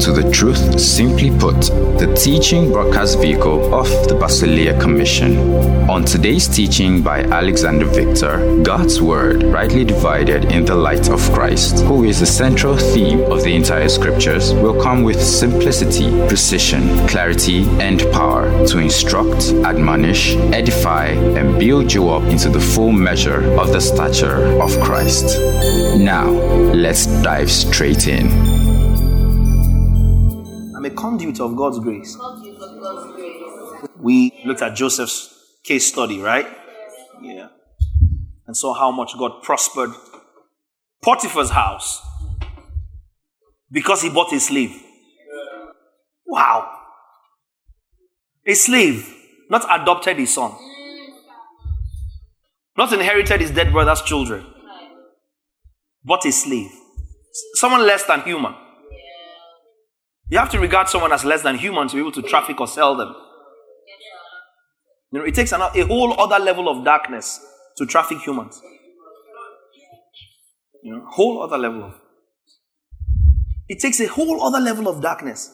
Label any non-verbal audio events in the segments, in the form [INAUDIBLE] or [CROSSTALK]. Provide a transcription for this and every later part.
to the truth simply put, the teaching broadcast vehicle of the Basileia Commission. On today's teaching by Alexander Victor, God's Word rightly divided in the light of Christ, who is the central theme of the entire scriptures, will come with simplicity, precision, clarity, and power to instruct, admonish, edify, and build you up into the full measure of the stature of Christ. Now, let's dive straight in. I'm a conduit of God's grace. We looked at Joseph's case study, right? Yeah. And saw how much God prospered Potiphar's house because he bought a slave. Wow. A slave, not adopted his son, not inherited his dead brother's children, but a slave. Someone less than human. You have to regard someone as less than human to be able to traffic or sell them. You know, it takes an, a whole other level of darkness to traffic humans. You know, whole other level of. It takes a whole other level of darkness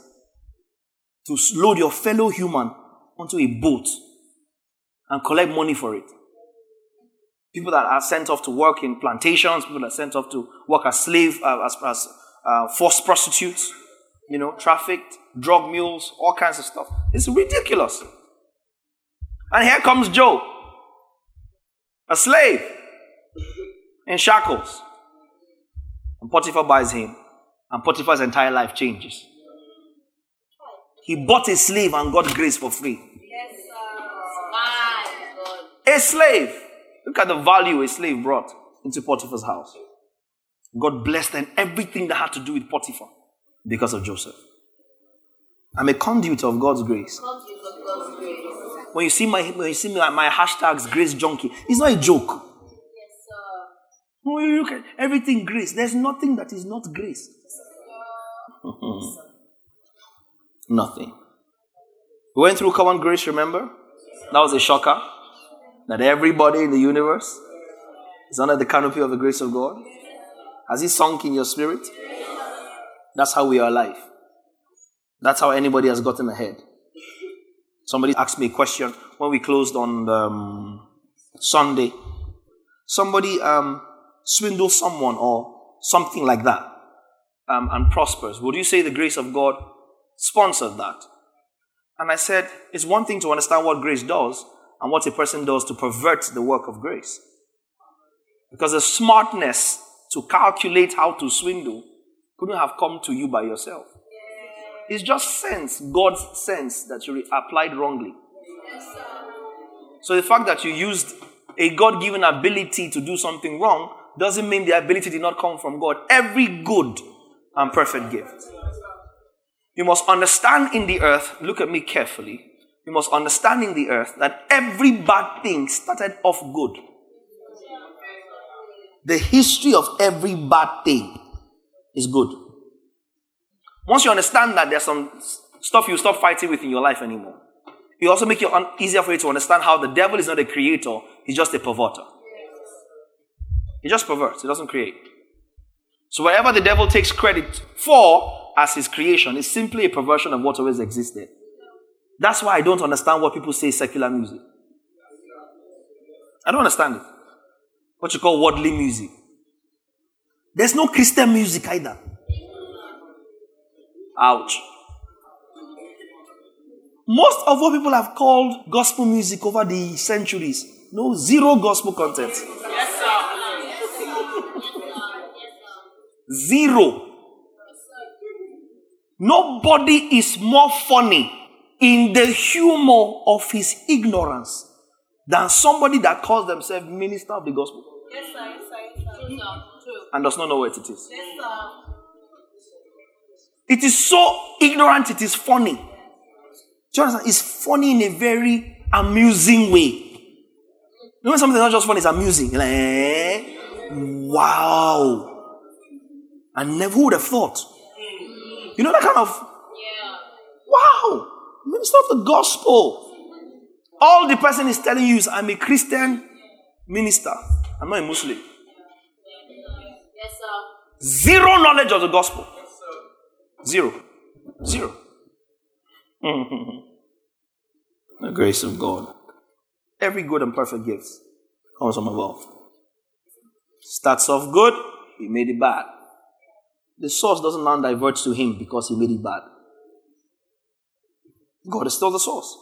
to load your fellow human onto a boat and collect money for it. People that are sent off to work in plantations, people that are sent off to work as slave, uh, as, as uh, forced prostitutes, you know, trafficked, drug mules, all kinds of stuff. It's ridiculous. And here comes Joe, a slave in shackles. And Potiphar buys him, and Potiphar's entire life changes. He bought a slave and got grace for free. Yes, sir. A slave. Look at the value a slave brought into Potiphar's house. God blessed them everything that had to do with Potiphar because of Joseph. I'm a conduit of God's grace. Conduit of God's grace. When you see my when you see my, my hashtags grace junkie, it's not a joke. Yes, sir. When you look at everything grace, there's nothing that is not grace. Nothing. We went through common grace, remember? That was a shocker. That everybody in the universe is under the canopy of the grace of God. Has it sunk in your spirit? That's how we are alive. That's how anybody has gotten ahead. Somebody asked me a question when we closed on um, Sunday. Somebody um, swindles someone or something like that um, and prospers. Would you say the grace of God sponsored that? And I said, it's one thing to understand what grace does and what a person does to pervert the work of grace. Because the smartness to calculate how to swindle couldn't have come to you by yourself. It's just sense, God's sense that you applied wrongly. So the fact that you used a God given ability to do something wrong doesn't mean the ability did not come from God. Every good and perfect gift. You must understand in the earth, look at me carefully. You must understand in the earth that every bad thing started off good. The history of every bad thing is good. Once you understand that there's some stuff you stop fighting with in your life anymore, it also make it un- easier for you to understand how the devil is not a creator, he's just a perverter. He just perverts, he doesn't create. So whatever the devil takes credit for as his creation is simply a perversion of what always existed. That's why I don't understand what people say secular music. I don't understand it. What you call worldly music. There's no Christian music either. Ouch. Most of what people have called gospel music over the centuries, no zero gospel content. Zero. Nobody is more funny in the humor of his ignorance than somebody that calls themselves minister of the gospel Yes, sir. Yes, sir. Yes, sir. True, sir. True. and does not know what it is. It is so ignorant, it is funny. Understand? It's funny in a very amusing way. You know something is not just funny, it's amusing. You're like, eh? Wow. I never would have thought. You know that kind of Yeah. wow. Minister of the gospel. All the person is telling you is I'm a Christian minister. I'm not a Muslim. Zero knowledge of the gospel. Zero. Zero. [LAUGHS] the grace of God. Every good and perfect gift comes from above. Starts off good, he made it bad. The source doesn't now divert to him because he made it bad. God is still the source.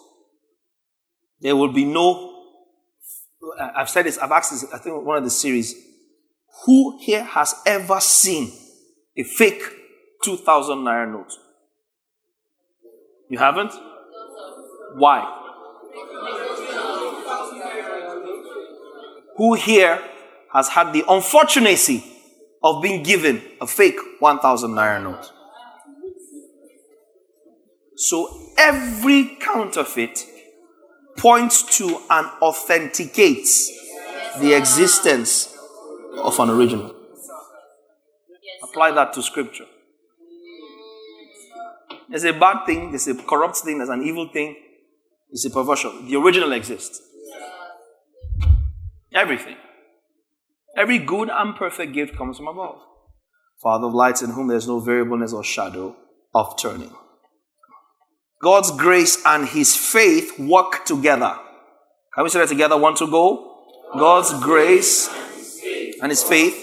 There will be no. I've said this, I've asked this, I think one of the series. Who here has ever seen a fake 2,000 naira note? You haven't? Why? Who here has had the unfortunacy of being given a fake 1,000 naira note? So every counterfeit points to and authenticates the existence of an original. Apply that to scripture. There's a bad thing, there's a corrupt thing, there's an evil thing, it's a perversion. The original exists. Everything. Every good and perfect gift comes from above. Father of lights, in whom there's no variableness or shadow of turning. God's grace and his faith work together. Can we say that together? One to go? God's grace and his faith.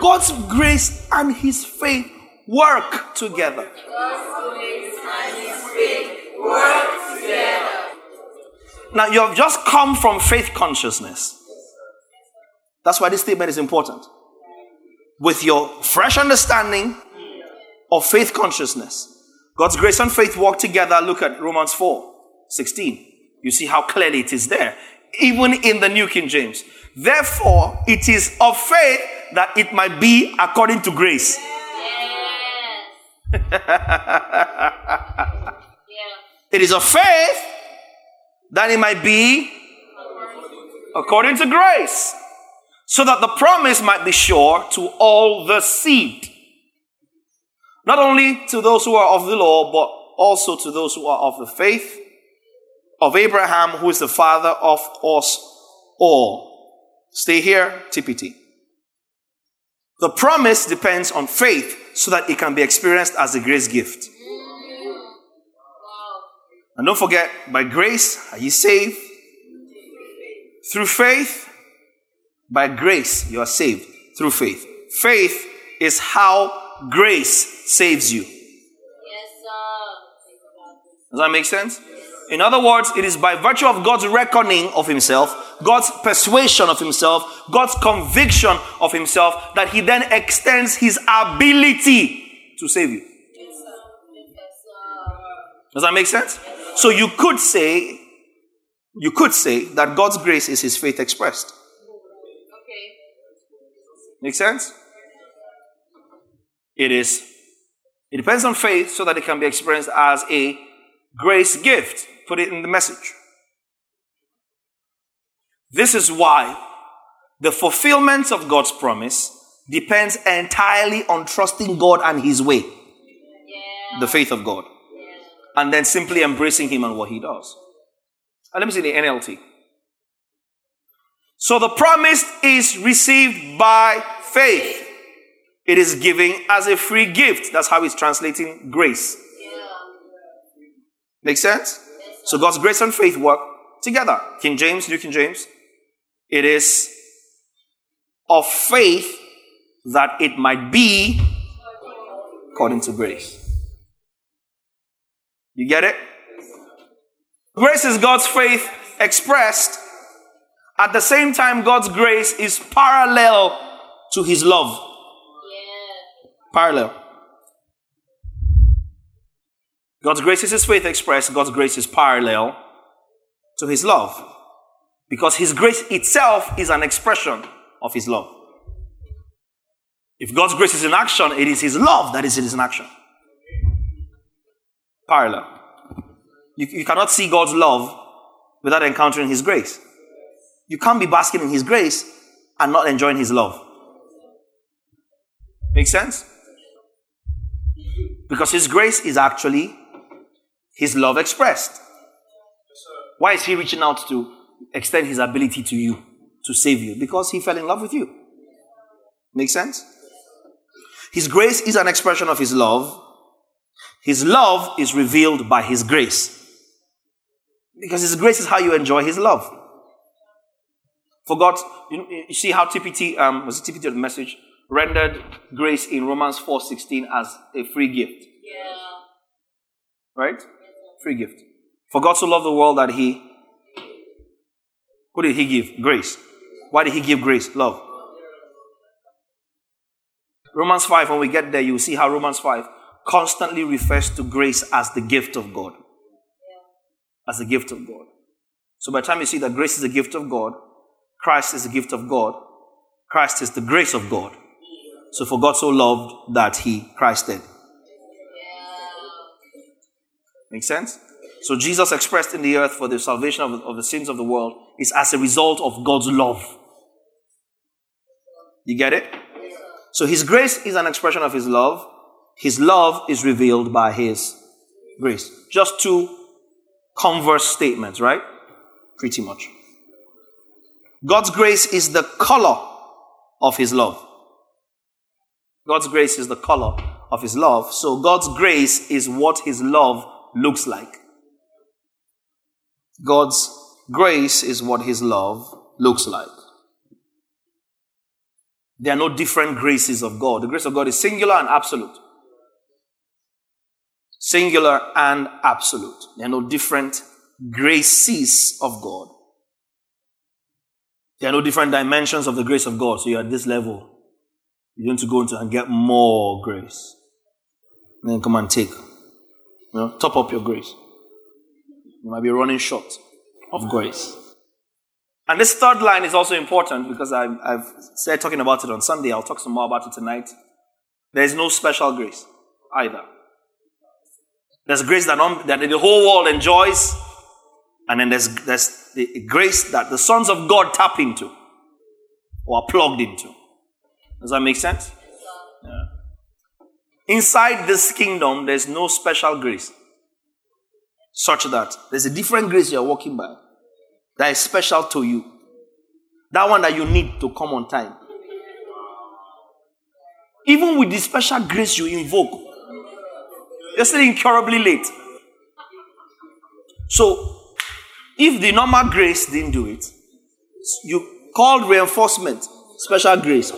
God's grace and his faith work together. Now, you have just come from faith consciousness. That's why this statement is important. With your fresh understanding of faith consciousness, God's grace and faith work together. Look at Romans 4 16. You see how clearly it is there, even in the New King James. Therefore, it is of faith that it might be according to grace. It is of faith that it might be according to grace, so that the promise might be sure to all the seed. Not only to those who are of the law, but also to those who are of the faith of Abraham, who is the father of us all. Stay here, TPT. The promise depends on faith so that it can be experienced as a grace gift. And don't forget, by grace are you saved. Through faith, by grace you are saved. Through faith. Faith is how grace saves you. Does that make sense? In other words, it is by virtue of God's reckoning of Himself, God's persuasion of Himself, God's conviction of Himself, that He then extends His ability to save you. Does that make sense? So you could say, you could say that God's grace is His faith expressed. Okay. Make sense? It is. It depends on faith so that it can be experienced as a grace gift. Put it in the message. This is why the fulfillment of God's promise depends entirely on trusting God and His way, Yeah. the faith of God, and then simply embracing Him and what He does. And let me see the NLT. So the promise is received by faith. It is giving as a free gift. That's how it's translating grace. Yeah. Make sense? So God's grace and faith work together. King James, New King James. It is of faith that it might be according to grace. You get it? Grace is God's faith expressed. At the same time, God's grace is parallel to his love. Parallel. God's grace is his faith expressed. God's grace is parallel to his love. Because his grace itself is an expression of his love. If God's grace is in action, it is his love that is in action. Parallel. You, you cannot see God's love without encountering his grace. You can't be basking in his grace and not enjoying his love. Make sense? Because his grace is actually his love expressed. Why is he reaching out to extend his ability to you to save you? Because he fell in love with you. Make sense? His grace is an expression of his love, His love is revealed by His grace. Because His grace is how you enjoy His love. For God, you, you see how TPT, um, was it TPT of the message, rendered grace in Romans 4.16 as a free gift. Yeah. Right? Free gift. For God so loved the world that He, who did He give? Grace. Why did He give grace? Love. Romans 5, when we get there, you will see how Romans 5 constantly refers to grace as the gift of God. As the gift of God. So by the time you see that grace is a gift of God, Christ is the gift of God, Christ is the grace of God. So for God so loved that he Christed. Make sense? So Jesus expressed in the earth for the salvation of, of the sins of the world is as a result of God's love. You get it? So his grace is an expression of his love. His love is revealed by his grace. Just two converse statements, right? Pretty much. God's grace is the color of his love. God's grace is the color of his love. So God's grace is what his love looks like. God's grace is what his love looks like. There are no different graces of God. The grace of God is singular and absolute. Singular and absolute. There are no different graces of God. There are no different dimensions of the grace of God. So you're at this level. You're going to go into and get more grace. And then come and take. You know, top up your grace. You might be running short of grace. And this third line is also important because I've, I've said talking about it on Sunday. I'll talk some more about it tonight. There is no special grace either. There's grace that, un- that the whole world enjoys, and then there's, there's the grace that the sons of God tap into or are plugged into. Does that make sense? Yeah. Inside this kingdom, there's no special grace such that there's a different grace you're walking by that is special to you. That one that you need to come on time. Even with the special grace you invoke, you're still incurably late. So, if the normal grace didn't do it, you called reinforcement, special grace,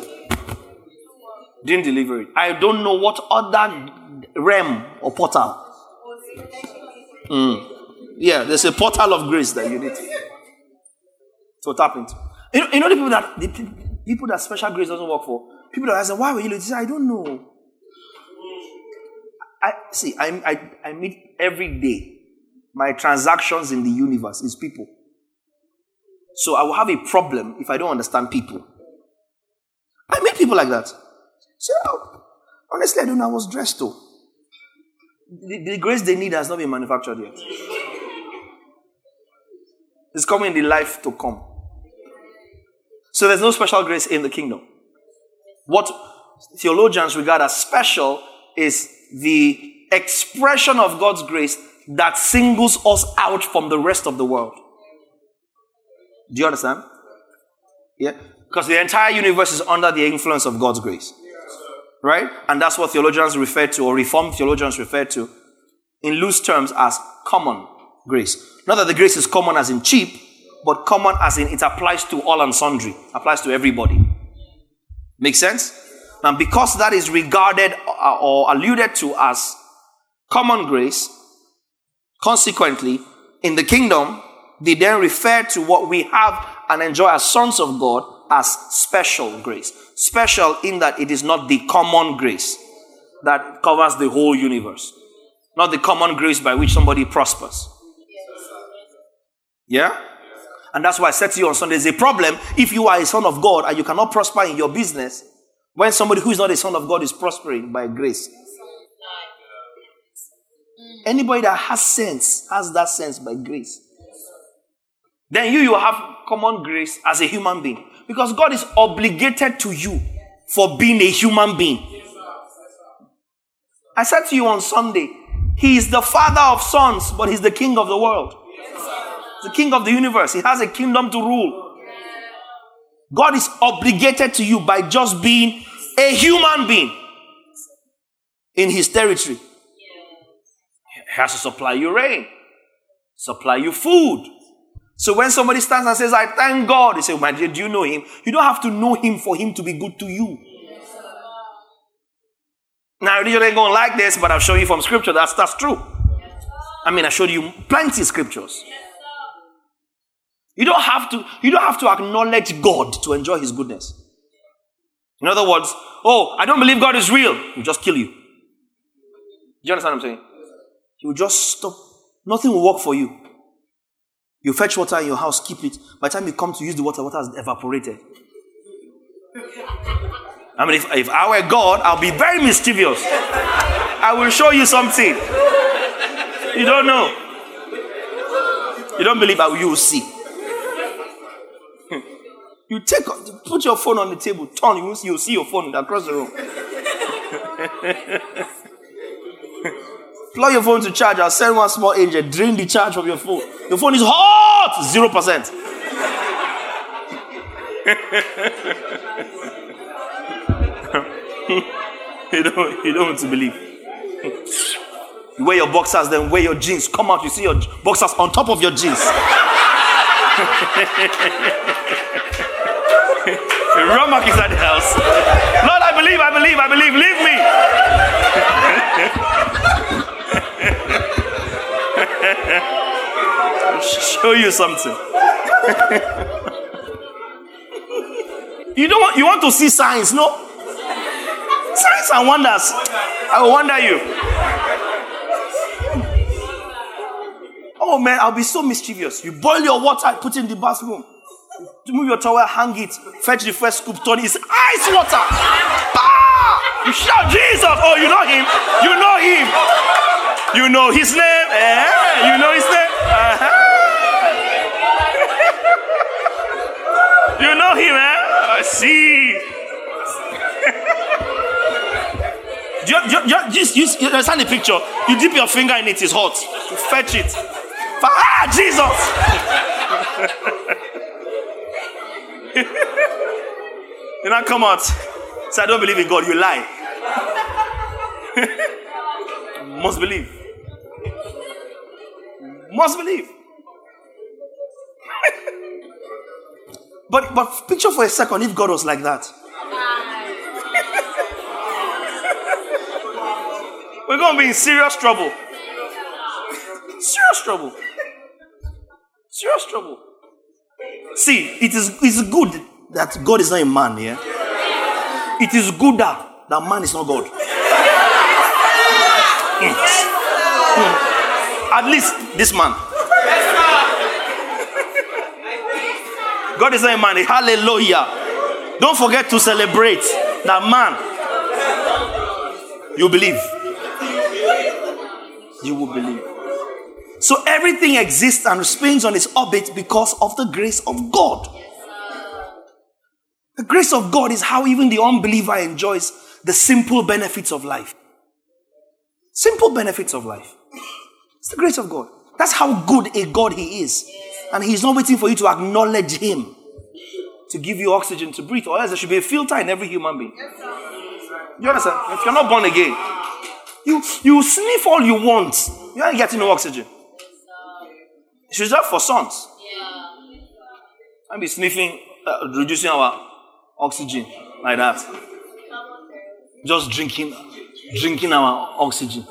didn't deliver it. I don't know what other realm or portal. Mm. Yeah, there's a portal of grace that you need to, tap into. You know, you know the people that the people that special grace doesn't work for. People that say, "Why were you late?" "I don't know." I see. I, I I meet every day. My transactions in the universe is people. So I will have a problem if I don't understand people. I meet people like that. So honestly, I don't know. I was dressed though. The, the grace they need has not been manufactured yet. It's coming in the life to come. So there's no special grace in the kingdom. What theologians regard as special is the expression of God's grace that singles us out from the rest of the world. Do you understand? Yeah? Because the entire universe is under the influence of God's grace. Right? And that's what theologians refer to, or Reformed theologians refer to, in loose terms, as common grace. Not that the grace is common as in cheap, but common as in it applies to all and sundry, applies to everybody. Make sense? And because that is regarded uh, or alluded to as common grace, consequently, in the kingdom, they then refer to what we have and enjoy as sons of God as special grace. Special in that it is not the common grace that covers the whole universe, not the common grace by which somebody prospers. Yeah? And that's why I said to you on Sunday, there's a problem if you are a son of God and you cannot prosper in your business when somebody who is not a son of God is prospering by grace. Anybody that has sense has that sense by grace. Then you, you have common grace as a human being. Because God is obligated to you for being a human being. I said to you on Sunday, He is the father of sons, but He's the king of the world. The king of the universe. He has a kingdom to rule. God is obligated to you by just being a human being in His territory. He has to supply you rain, supply you food. So when somebody stands and says, I thank God, you say, oh, My dear, do you know him? You don't have to know him for him to be good to you. Now, religion ain't going like this, but I'll show you from scripture that's, that's true. I mean, I showed you plenty scriptures. You don't have to, you don't have to acknowledge God to enjoy his goodness. In other words, oh, I don't believe God is real. He'll just kill you. Do you understand what I'm saying? He will just stop. Nothing will work for you. You fetch water in your house, keep it. By the time you come to use the water, water has evaporated. I mean, if, if I were God, I'll be very mischievous. I will show you something. You don't know. You don't believe you will see. [LAUGHS] You take put your phone on the table, turn, you will see, you'll see your phone across the room. [LAUGHS] Plug your phone to charge, I'll send one small angel, drain the charge from your phone. Your phone is hot! Zero percent. [LAUGHS] you don't you don't want to believe. You wear your boxers, then wear your jeans. Come out, you see your boxers on top of your jeans. [LAUGHS] Ramak is at the house. Lord, I believe, I believe, I believe. Leave me. Show you something. [LAUGHS] you don't want you want to see signs, no? Signs and wonders. I will wonder you. Oh man, I'll be so mischievous. You boil your water, put it in the bathroom. You move your towel, hang it, fetch the first scoop, turn it. It's ice water. Ah! You shout Jesus. Oh, you know him. You know him. You know his name. Eh? You know his name. Uh-huh. You know him, eh? I see. [LAUGHS] you, you, you, just, you, you understand the picture? You dip your finger in it, it's hot. You fetch it. Ah, Jesus! [LAUGHS] you now come out. Say, I don't believe in God. You lie. [LAUGHS] Must believe. Must believe. But but picture for a second if God was like that. [LAUGHS] We're gonna be in serious trouble. Serious trouble. Serious trouble. See, it is it's good that God is not a man, yeah? It is good that, that man is not God. [LAUGHS] Mm. Mm. At least this man. God is not a man. Hallelujah. Don't forget to celebrate that man. You believe. You will believe. So everything exists and spins on its orbit because of the grace of God. The grace of God is how even the unbeliever enjoys the simple benefits of life. Simple benefits of life. It's the grace of God. That's how good a God He is. And He's not waiting for you to acknowledge Him to give you oxygen to breathe, or else there should be a filter in every human being. You understand? If you're not born again, you, you sniff all you want, you ain't getting no oxygen. It's reserved for sons. I'll be sniffing, uh, reducing our oxygen like that. Just drinking, drinking our oxygen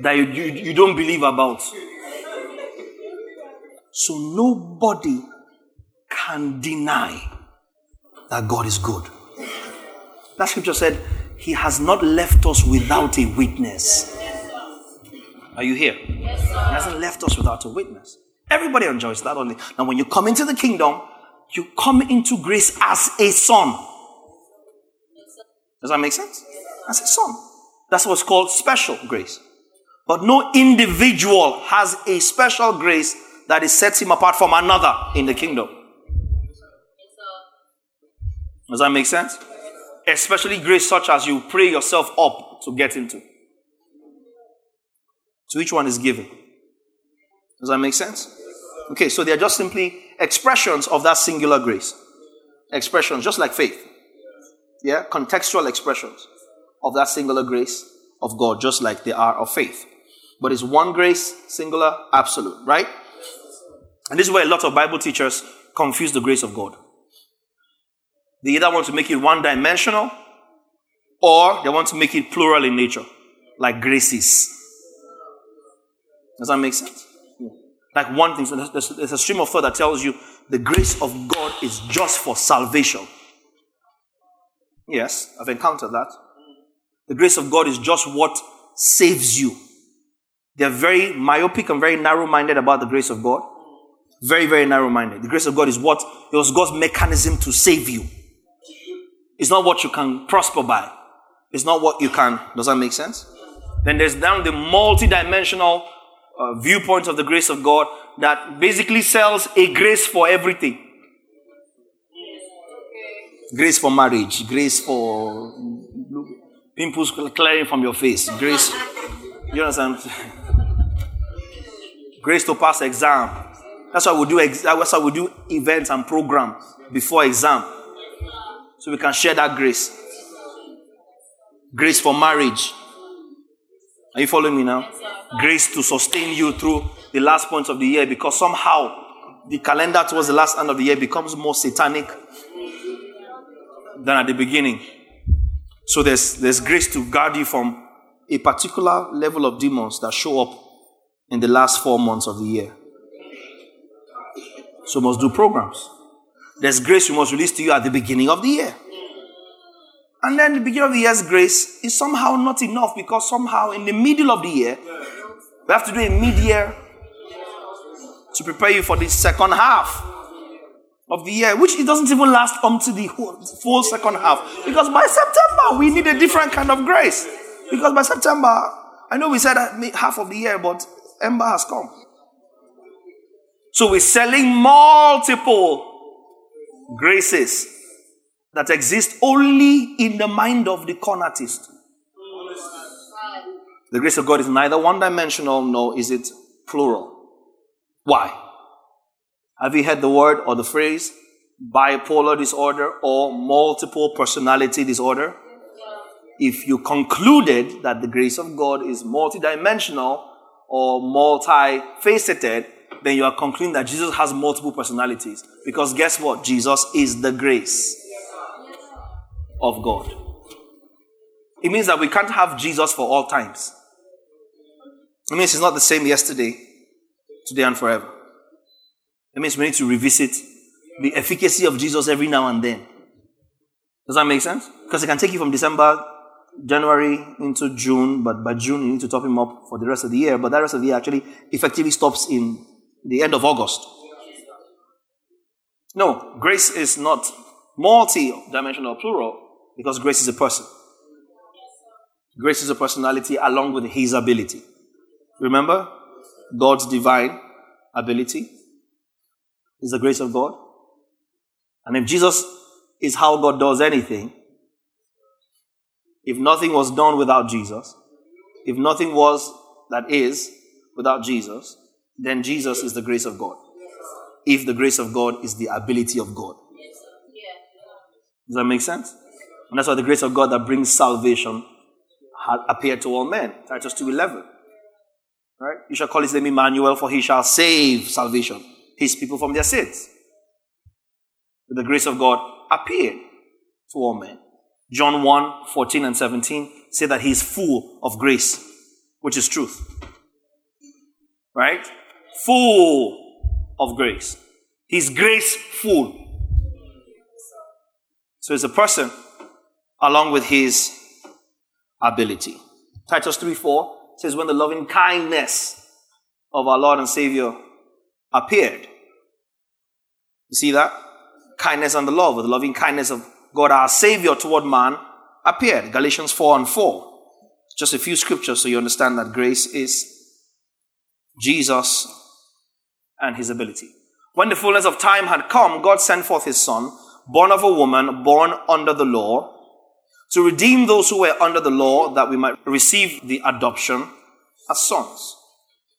that you, you, you don't believe about. So nobody can deny that God is good. That scripture said, He has not left us without a witness. Are you here? Yes, he hasn't left us without a witness. Everybody enjoys that only. Now, when you come into the kingdom, you come into grace as a son. Does that make sense? As a son. That's what's called special grace. But no individual has a special grace that is sets him apart from another in the kingdom. Does that make sense? Especially grace such as you pray yourself up to get into. To each one is given. Does that make sense? Okay, so they're just simply expressions of that singular grace. Expressions, just like faith. Yeah, contextual expressions of that singular grace of God, just like they are of faith. But it's one grace, singular, absolute, right? And this is where a lot of Bible teachers confuse the grace of God. They either want to make it one dimensional or they want to make it plural in nature, like graces. Does that make sense? Like one thing, so there's, there's a stream of thought that tells you the grace of God is just for salvation. Yes, I've encountered that. The grace of God is just what saves you. They're very myopic and very narrow minded about the grace of God. Very, very narrow minded. The grace of God is what it was God's mechanism to save you. It's not what you can prosper by. It's not what you can. Does that make sense? Then there's down the multi-dimensional uh, viewpoint of the grace of God that basically sells a grace for everything. Grace for marriage, grace for pimples clearing from your face, grace. You understand? [LAUGHS] grace to pass exam. That's why we do. Ex- that's why we do events and programs before exam, so we can share that grace. Grace for marriage. Are you following me now? Grace to sustain you through the last points of the year because somehow the calendar towards the last end of the year becomes more satanic than at the beginning. So there's, there's grace to guard you from a particular level of demons that show up in the last four months of the year. So must do programs. There's grace we must release to you at the beginning of the year. And then the beginning of the year's grace is somehow not enough because somehow in the middle of the year, we have to do a mid year to prepare you for the second half of the year, which it doesn't even last until the whole, full second half. Because by September, we need a different kind of grace. Because by September, I know we said half of the year, but Ember has come. So we're selling multiple graces that exist only in the mind of the cornetist. The grace of God is neither one dimensional nor is it plural. Why? Have you heard the word or the phrase bipolar disorder or multiple personality disorder? If you concluded that the grace of God is multidimensional or multifaceted, then you are concluding that Jesus has multiple personalities. Because guess what? Jesus is the grace of God. It means that we can't have Jesus for all times. It means he's not the same yesterday, today, and forever. It means we need to revisit the efficacy of Jesus every now and then. Does that make sense? Because it can take you from December, January into June, but by June you need to top him up for the rest of the year. But that rest of the year actually effectively stops in the end of August. No, grace is not multi dimensional plural because grace is a person. Grace is a personality along with his ability. Remember, God's divine ability is the grace of God. And if Jesus is how God does anything, if nothing was done without Jesus, if nothing was that is without Jesus, then Jesus is the grace of God. If the grace of God is the ability of God. Does that make sense? And that's why the grace of God that brings salvation had appeared to all men. Titus 2.11. Right? You shall call his name Emmanuel, for he shall save salvation, his people from their sins. The grace of God appeared to all men. John 1, 14 and 17 say that he is full of grace, which is truth. Right? Full of grace. He's graceful. So it's a person along with his ability. Titus 3 4 says, When the loving kindness of our Lord and Savior appeared. You see that? Kindness and the love, the loving kindness of God our Savior toward man appeared. Galatians 4 and 4. Just a few scriptures so you understand that grace is Jesus and his ability. When the fullness of time had come, God sent forth his Son, born of a woman, born under the law, to redeem those who were under the law, that we might receive the adoption as sons.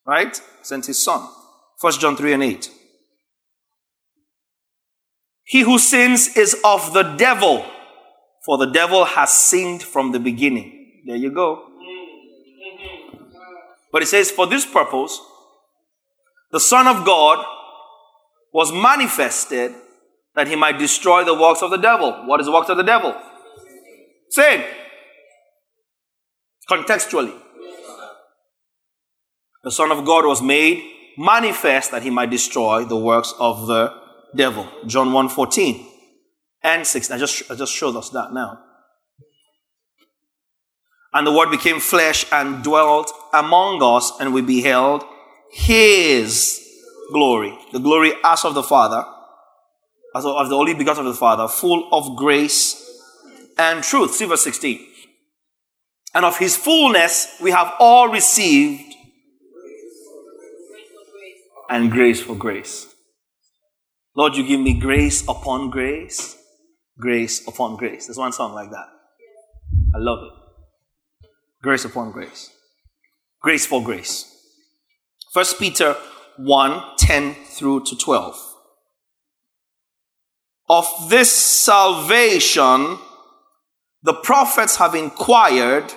Right? Sent his Son. 1 John 3 and 8. He who sins is of the devil, for the devil has sinned from the beginning. There you go. But it says, For this purpose, the Son of God was manifested that he might destroy the works of the devil. What is the works of the devil? Sin. Contextually. The Son of God was made manifest that he might destroy the works of the devil. John 1 14 and 16. I just, I just showed us that now. And the Word became flesh and dwelt among us, and we beheld His glory. The glory as of the Father, as of the only begotten of the Father, full of grace and truth. See verse 16. And of His fullness we have all received, and grace for grace. Lord, you give me grace upon grace, grace upon grace. There's one song like that. I love it. Grace upon grace. Grace for grace. First Peter 1 10 through to 12. Of this salvation, the prophets have inquired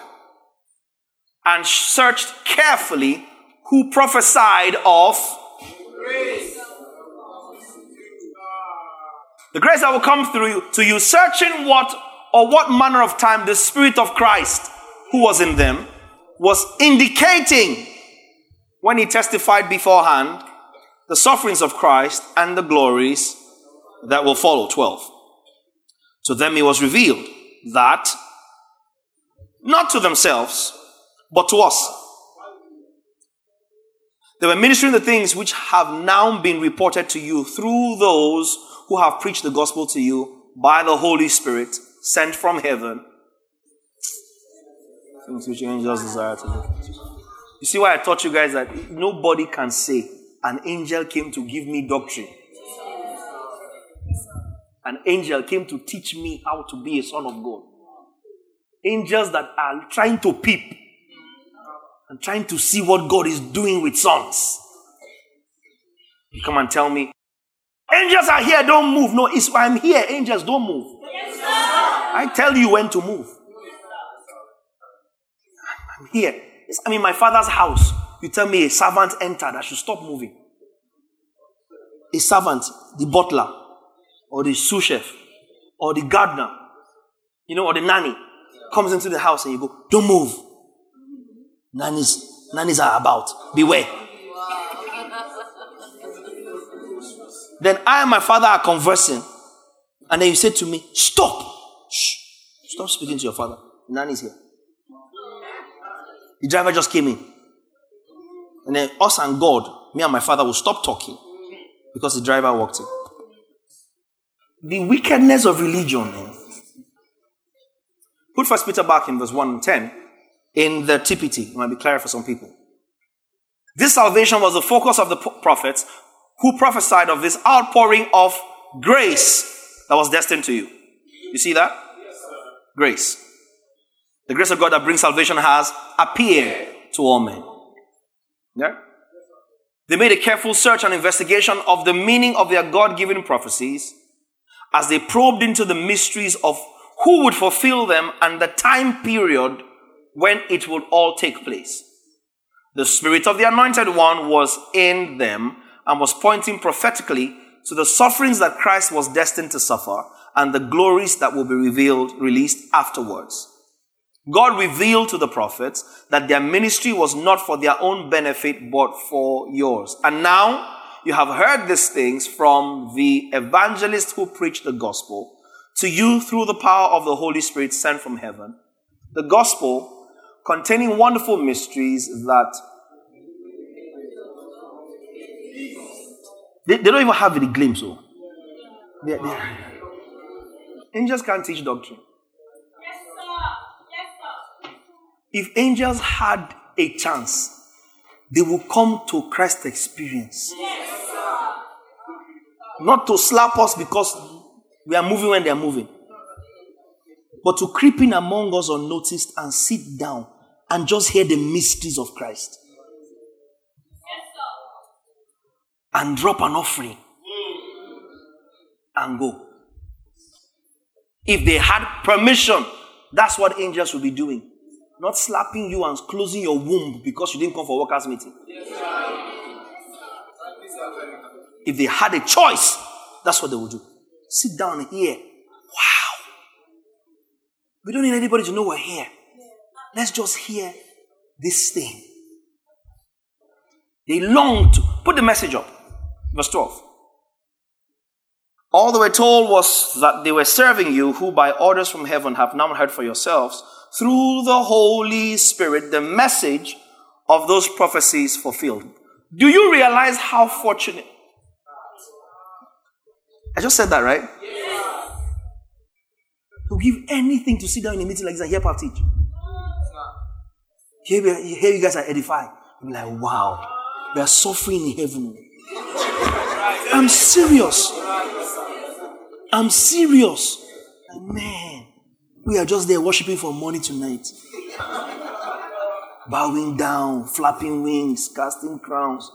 and searched carefully who prophesied of grace. the grace that will come through you to you, searching what or what manner of time the Spirit of Christ who was in them was indicating when he testified beforehand the sufferings of Christ and the glories that will follow. 12. To them it was revealed that not to themselves, but to us. They were ministering the things which have now been reported to you through those who have preached the gospel to you by the Holy Spirit sent from heaven Things which angels desire to do. You see why I taught you guys that nobody can say an angel came to give me doctrine. An angel came to teach me how to be a son of God. Angels that are trying to peep and trying to see what God is doing with sons. You come and tell me, angels are here, don't move. No, it's I'm here, angels don't move. Yes, I tell you when to move. I'm here. I'm in my father's house. You tell me a servant entered, I should stop moving. A servant, the butler, or the sous chef, or the gardener, you know, or the nanny comes into the house and you go, Don't move. Nannies, nannies are about. Beware. [LAUGHS] then I and my father are conversing. And then you say to me, Stop. Shh. Stop speaking to your father. Nanny's here. The driver just came in. And then us and God, me and my father will stop talking because the driver walked in. The wickedness of religion. Eh? Put First Peter back in verse 1 and 10 in the TPT. It might be clearer for some people. This salvation was the focus of the prophets who prophesied of this outpouring of grace that was destined to you. You see that? Grace. The grace of God that brings salvation has appeared to all men. Yeah? They made a careful search and investigation of the meaning of their God given prophecies as they probed into the mysteries of who would fulfill them and the time period when it would all take place. The Spirit of the Anointed One was in them and was pointing prophetically to the sufferings that Christ was destined to suffer and the glories that will be revealed, released afterwards. God revealed to the prophets that their ministry was not for their own benefit, but for yours. And now you have heard these things from the evangelist who preached the gospel to you through the power of the Holy Spirit sent from heaven. The gospel containing wonderful mysteries that they, they don't even have any glimpse of. They, they, angels can't teach doctrine. If angels had a chance, they will come to Christ experience. Yes, Not to slap us because we are moving when they are moving, but to creep in among us unnoticed and sit down and just hear the mysteries of Christ. and drop an offering and go. If they had permission, that's what angels will be doing. Not slapping you and closing your womb because you didn't come for workers' meeting. If they had a choice, that's what they would do. Sit down here. Wow. We don't need anybody to know we're here. Let's just hear this thing. They longed to put the message up. Verse 12. All they were told was that they were serving you, who by orders from heaven have now heard for yourselves, through the Holy Spirit, the message of those prophecies fulfilled. Do you realize how fortunate? I just said that, right? To give anything to sit down in a meeting like this and hear Pap teach. Here, here you guys are edified. I'm like, wow, we are suffering in heaven. I'm serious. I'm serious. Man, we are just there worshiping for money tonight. Bowing down, flapping wings, casting crowns,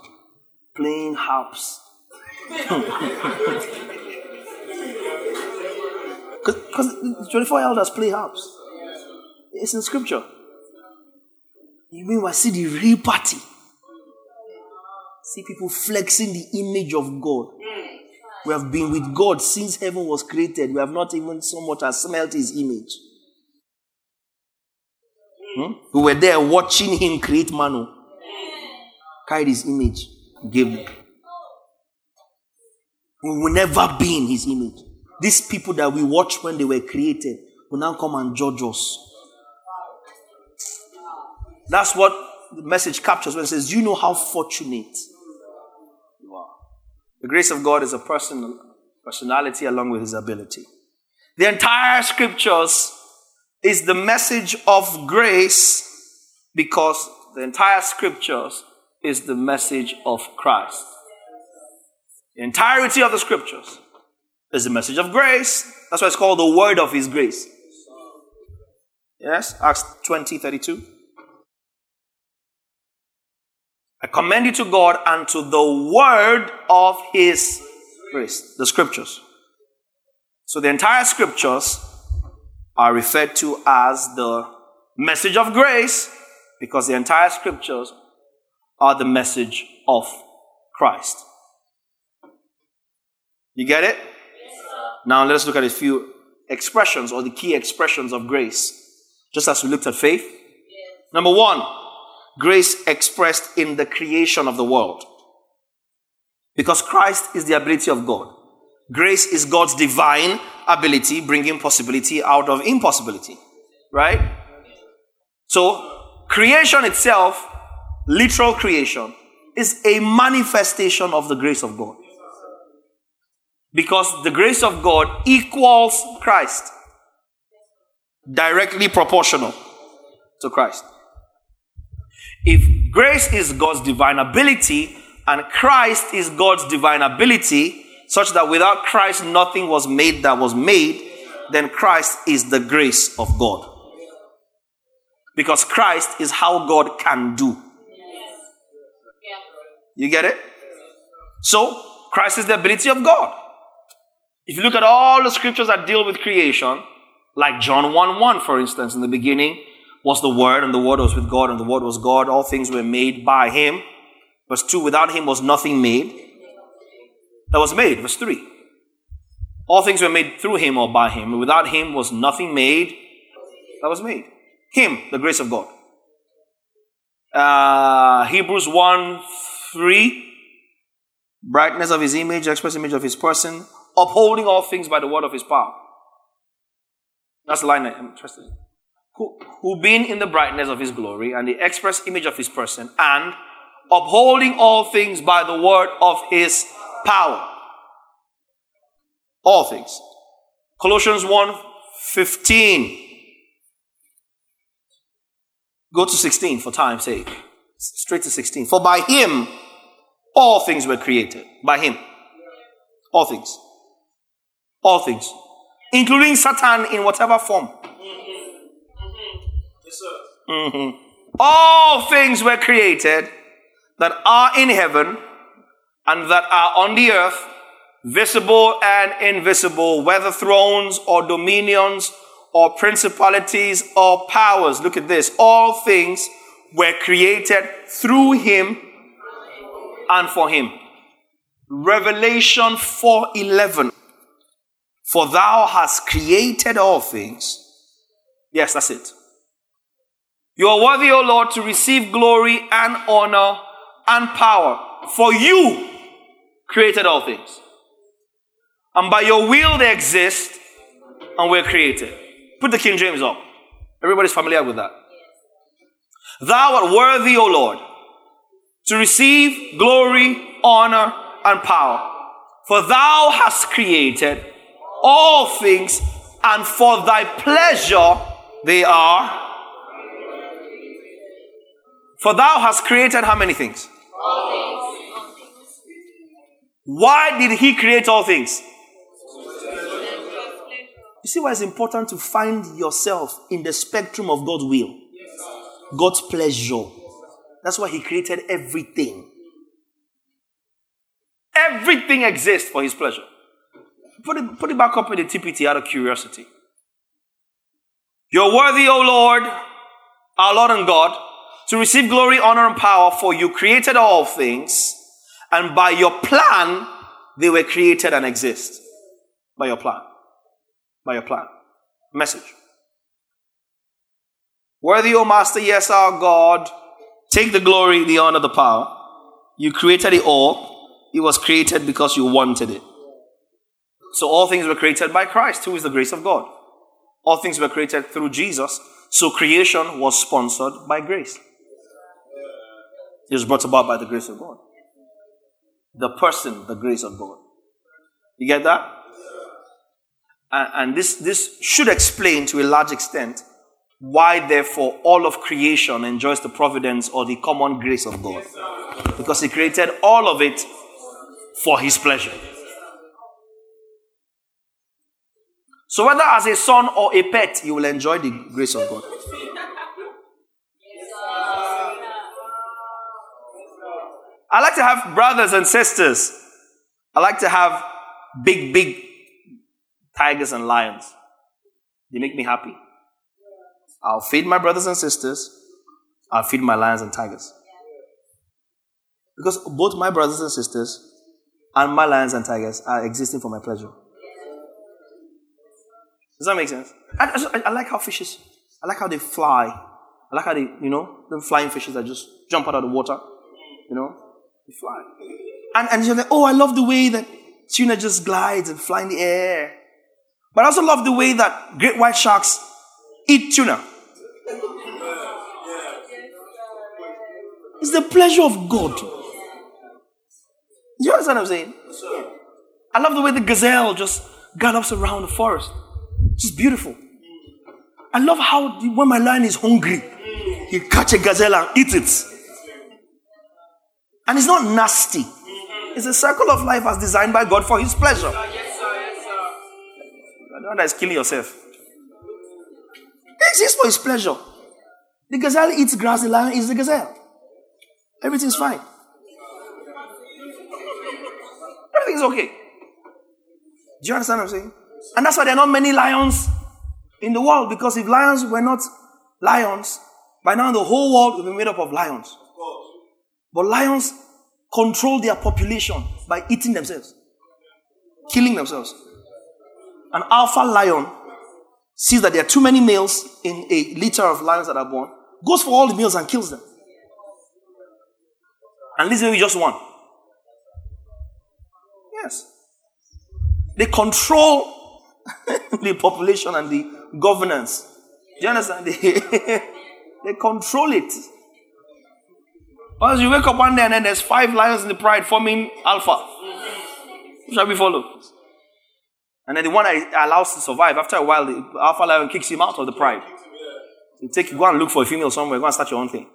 playing harps. [LAUGHS] Because 24 elders play harps. It's in scripture. You mean I see the real party? See people flexing the image of God. We have been with God since heaven was created. We have not even so much as smelt his image. Hmm? We were there watching him create Manu. Carried his image, gave. We will never be in his image. These people that we watched when they were created will now come and judge us. That's what the message captures when it says, You know how fortunate. The grace of God is a person, personality along with his ability. The entire scriptures is the message of grace because the entire scriptures is the message of Christ. The entirety of the scriptures is the message of grace. That's why it's called the word of his grace. Yes, Acts 20 32. I commend you to God and to the word of his grace, the scriptures. So the entire scriptures are referred to as the message of grace because the entire scriptures are the message of Christ. You get it? Now let us look at a few expressions or the key expressions of grace, just as we looked at faith. Number one, grace expressed in the creation of the world. Because Christ is the ability of God. Grace is God's divine ability, bringing possibility out of impossibility. Right? So, creation itself, literal creation, is a manifestation of the grace of God. Because the grace of God equals Christ, directly proportional to Christ. If grace is God's divine ability and Christ is God's divine ability, such that without Christ nothing was made that was made, then Christ is the grace of God. Because Christ is how God can do. You get it? So, Christ is the ability of God. If you look at all the scriptures that deal with creation, like John 1 1, for instance, in the beginning was the Word, and the Word was with God, and the Word was God. All things were made by Him. Verse 2, without Him was nothing made that was made. Verse 3, all things were made through Him or by Him. Without Him was nothing made that was made. Him, the grace of God. Uh, Hebrews 1 3, brightness of His image, express image of His person, upholding all things by the word of His power. That's the line I'm interested in who, who being in the brightness of his glory and the express image of his person, and upholding all things by the word of his power. All things. Colossians 1 15. Go to 16 for time's sake. Straight to 16. For by him all things were created. By him. All things. All things. Including Satan in whatever form. Mhm. All things were created that are in heaven and that are on the earth, visible and invisible, whether thrones or dominions or principalities or powers. Look at this. All things were created through him and for him. Revelation 4:11. For thou hast created all things. Yes, that's it. You are worthy, O Lord, to receive glory and honor and power. For you created all things. And by your will they exist and were created. Put the King James up. Everybody's familiar with that. Thou art worthy, O Lord, to receive glory, honor, and power. For thou hast created all things, and for thy pleasure they are. For thou hast created how many things? All things. Why did he create all things? You see why it's important to find yourself in the spectrum of God's will, God's pleasure. That's why he created everything. Everything exists for his pleasure. Put it, put it back up in the TPT out of curiosity. You're worthy, O Lord, our Lord and God, to receive glory, honor, and power, for you created all things, and by your plan, they were created and exist. By your plan. By your plan. Message. Worthy, O Master, yes, our God, take the glory, the honor, the power. You created it all. It was created because you wanted it. So all things were created by Christ, who is the grace of God. All things were created through Jesus. So creation was sponsored by grace. It was brought about by the grace of God. The person, the grace of God. You get that? And, this, this should explain to a large extent why, therefore, all of creation enjoys the providence or the common grace of God. Because He created all of it for His pleasure. So, whether as a son or a pet, you will enjoy the grace of God. I like to have brothers and sisters. I like to have big, big tigers and lions. They make me happy. I'll feed my brothers and sisters. I'll feed my lions and tigers. Because both my brothers and sisters and my lions and tigers are existing for my pleasure. Does that make sense? I, I, I like how fishes, I like how they fly. I like how they, you know, the flying fishes that just jump out of the water. You know, they fly. And, and you're like, oh, I love the way that tuna just glides and fly in the air. But I also love the way that great white sharks eat tuna. It's the pleasure of God. You understand what I'm saying? I love the way the gazelle just gallops around the forest. It's just beautiful. I love how when my lion is hungry, he catch a gazelle and eat it. And it's not nasty. Mm-hmm. It's a circle of life as designed by God for his pleasure. The one that is killing yourself. It exists for his pleasure. The gazelle eats grass, the lion eats the gazelle. Everything's fine. Everything's okay. Do you understand what I'm saying? And that's why there are not many lions in the world, because if lions were not lions, by now the whole world would be made up of lions. But lions control their population by eating themselves, killing themselves. An alpha lion sees that there are too many males in a litter of lions that are born, goes for all the males and kills them. And leaves maybe just one. Yes. They control [LAUGHS] the population and the governance. Do you understand? They, [LAUGHS] they control it. Once you wake up one day and then there's five lions in the pride forming alpha. Who shall we follow? And then the one that allows to survive, after a while, the alpha lion kicks him out of the pride. You take, go and look for a female somewhere, go and start your own thing.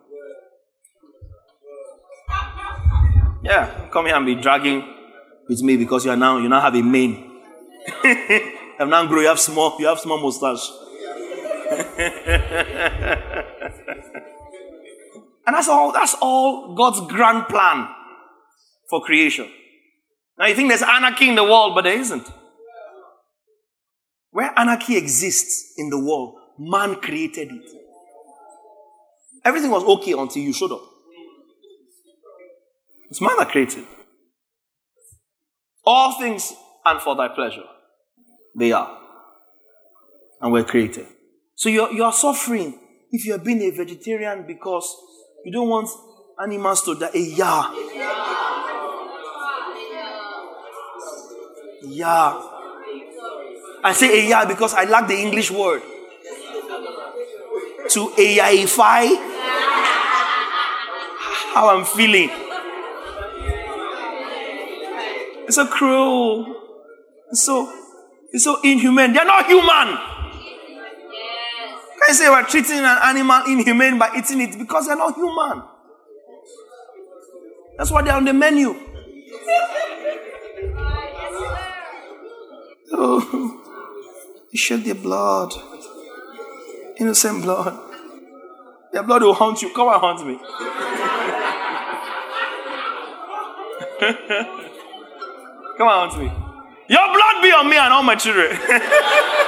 Yeah, come here and be dragging with me because you are now you now have a mane. [LAUGHS] have now grown, you have small, you have small mustache. [LAUGHS] and that's all, that's all God's grand plan for creation. Now you think there's anarchy in the world, but there isn't. Where anarchy exists in the world, man created it. Everything was okay until you showed up. It's man that created. All things and for thy pleasure. They are. And were created. So you're, you're suffering if you're being a vegetarian because you don't want animals to die. Yeah. Yeah. I say a yeah because I lack the English word. To AIify how I'm feeling. It's so cruel. It's so it's so inhumane. They're not human. You say we're treating an animal inhumane by eating it because they're not human? That's why they're on the menu. Oh, they shed their blood. Innocent blood. Their blood will haunt you. Come and haunt me. [LAUGHS] Come on, haunt me. Your blood be on me and all my children. [LAUGHS]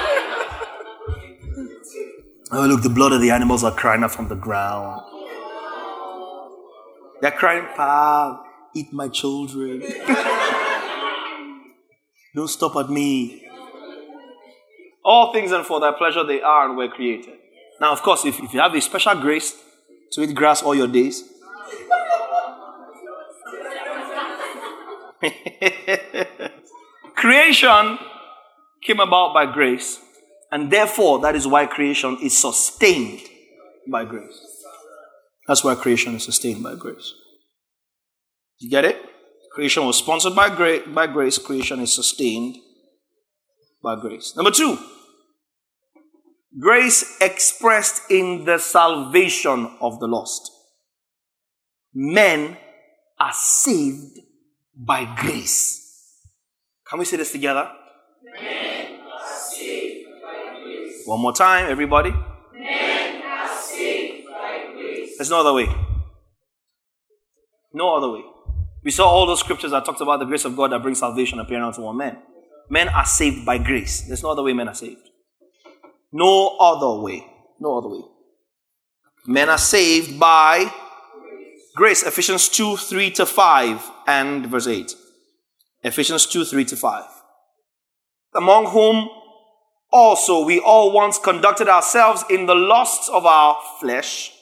oh, look, the blood of the animals are crying out from the ground. They're crying, Pa, eat my children. [LAUGHS] Don't stop at me. All things and for thy pleasure they are and were created. Now, of course, if, if you have a special grace to eat grass all your days, [LAUGHS] creation came about by grace, and therefore that is why creation is sustained by grace. That's why creation is sustained by grace. You get it? Creation was sponsored by, gra- by grace, creation is sustained by grace. Number two, grace expressed in the salvation of the lost. Men are saved by grace. Can we say this together are saved by grace. One more time, everybody. Men. There's no other way. No other way. We saw all those scriptures that talked about the grace of God that brings salvation appearing unto one man. Men are saved by grace. There's no other way men are saved. No other way. No other way. Men are saved by grace. Ephesians 2 3 to 5 and verse 8. Ephesians 2 3 to 5. Among whom also we all once conducted ourselves in the lusts of our flesh,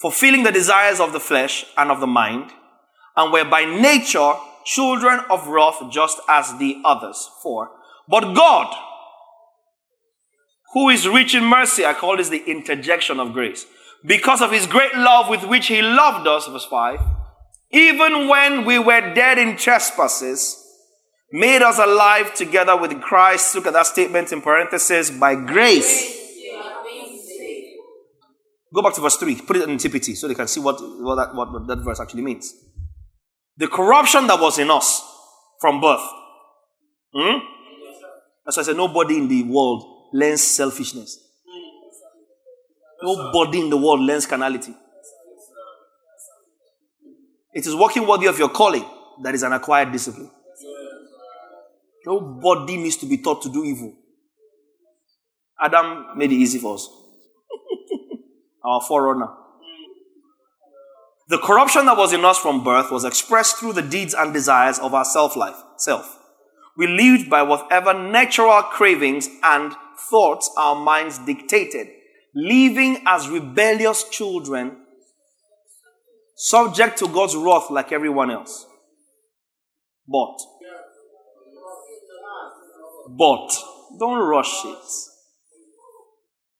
fulfilling the desires of the flesh and of the mind, and were by nature children of wrath just as the others. For, But God, who is rich in mercy, I call this the interjection of grace, because of his great love with which he loved us, verse 5, even when we were dead in trespasses, made us alive together with Christ. Look at that statement in parentheses by grace. Go back to verse 3. Put it in TPT so they can see what, what, that, what, what that verse actually means. The corruption that was in us from birth. Hmm? As I said, nobody in the world learns selfishness. Nobody in the world learns carnality. It is working worthy of your calling that is an acquired discipline. Nobody needs to be taught to do evil. Adam made it easy for us. [LAUGHS] Our forerunner. The corruption that was in us from birth was expressed through the deeds and desires of our self life, self. We lived by whatever natural cravings and thoughts our minds dictated, living as rebellious children, subject to God's wrath like everyone else. But, but, don't rush it.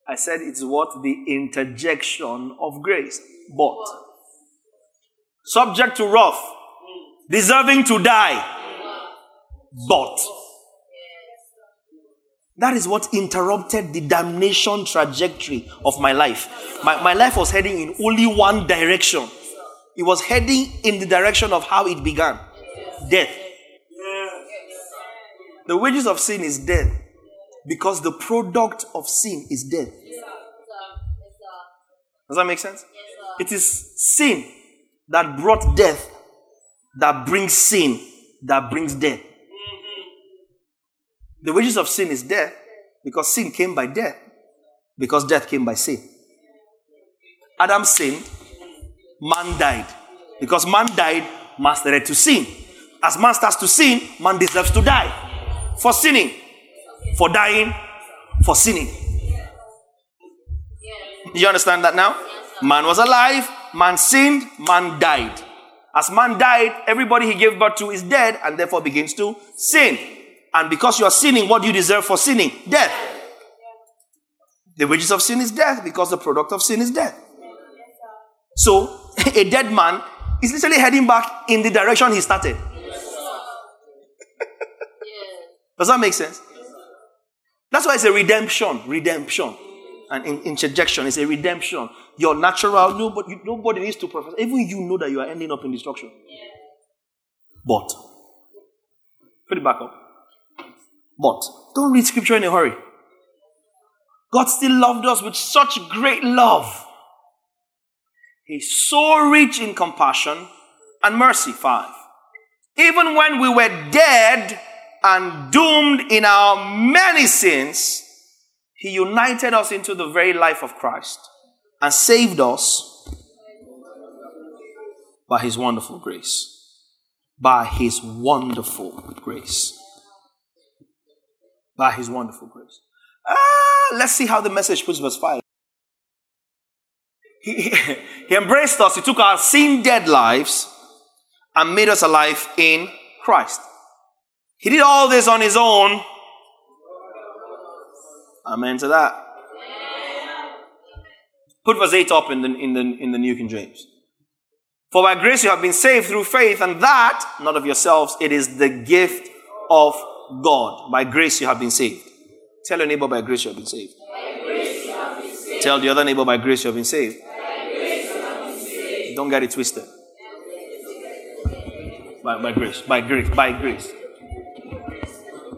I said it's what? The interjection of grace. But, subject to wrath, deserving to die. But, that is what interrupted the damnation trajectory of my life. My, my life was heading in only one direction. It was heading in the direction of how it began death. The wages of sin is death because the product of sin is death. Does that make sense? It is sin that brought death that brings sin that brings death. The wages of sin is death, because sin came by death, because death came by sin. Adam sinned, man died. Because man died, man started to sin. As man starts to sin, man deserves to die. For sinning, for dying, for sinning. Do you understand that now? Man was alive, man sinned, man died. As man died, everybody he gave birth to is dead and therefore begins to sin. And because you are sinning, what do you deserve for sinning? Death. The wages of sin is death because the product of sin is death. So, [LAUGHS] a dead man is literally heading back in the direction he started. Does that make sense? That's why it's a redemption. Redemption. And in, interjection It's a redemption. Your natural, nobody, nobody needs to profess. Even you know that you are ending up in destruction. But, put it back up. But, don't read scripture in a hurry. God still loved us with such great love. He's so rich in compassion and mercy. Five. Even when we were dead and doomed in our many sins, He united us into the very life of Christ and saved us by His wonderful grace. By His wonderful grace. By His wonderful grace. Ah, let's see how the message puts verse 5. He, he, he embraced us, He took our sin dead lives and made us alive in Christ. He did all this on His own. Amen to that. Put verse 8 up in the, in, the, in the New King James. For by grace you have been saved through faith, and that, not of yourselves, it is the gift of God. By grace you have been saved. Tell your neighbor, by grace you have been saved. Have been saved. Tell the other neighbor, by grace you have been saved. Been saved. Don't get it twisted. By, by grace, by grace, by grace.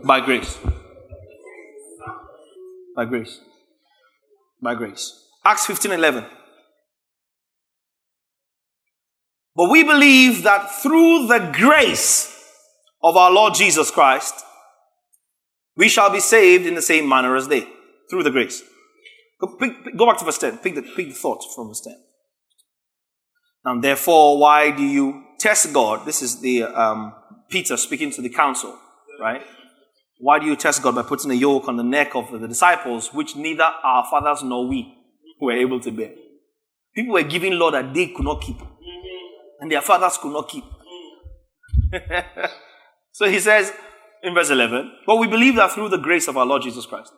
By grace. By grace. By grace. Acts 15 11. But we believe that through the grace of our Lord Jesus Christ, we shall be saved in the same manner as they, through the grace. Go, pick, go back to verse 10. Pick the, pick the thought from verse 10. And therefore, why do you test God? This is the um, Peter speaking to the council, right? Why do you test God by putting a yoke on the neck of the disciples, which neither our fathers nor we were able to bear? People were giving law that they could not keep, and their fathers could not keep. [LAUGHS] so he says in verse 11, But we believe that through the grace of our Lord Jesus Christ,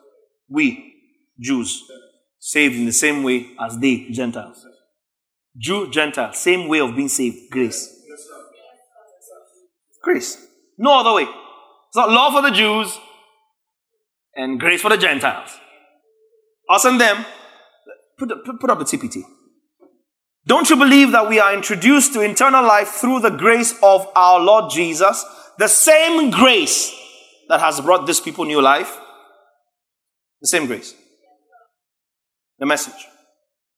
we, Jews, saved in the same way as they, Gentiles. Jew, Gentile, same way of being saved, grace. Grace. No other way. It's not law for the Jews and grace for the Gentiles. Us and them, put, put up the TPT. Don't you believe that we are introduced to eternal life through the grace of our Lord Jesus? The same grace that has brought these people new life. The same grace. The message.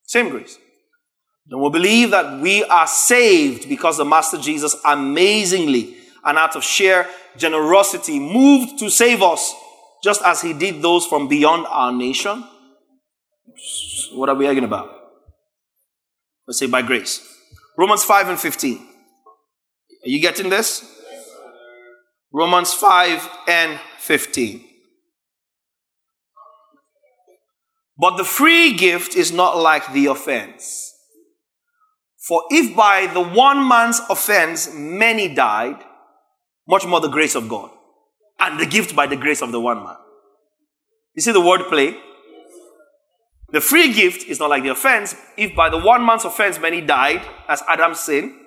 Same grace. Don't we believe that we are saved because the Master Jesus amazingly and out of sheer generosity moved to save us, just as he did those from beyond our nation? What are we arguing about? Let's say by grace. Romans 5 and 15. Are you getting this? Romans 5 and 15. But the free gift is not like the offense. For if by the one man's offense many died, much more the grace of God. And the gift by the grace of the one man. You see the word play? The free gift is not like the offense. If by the one man's offense many died, as Adam's sin,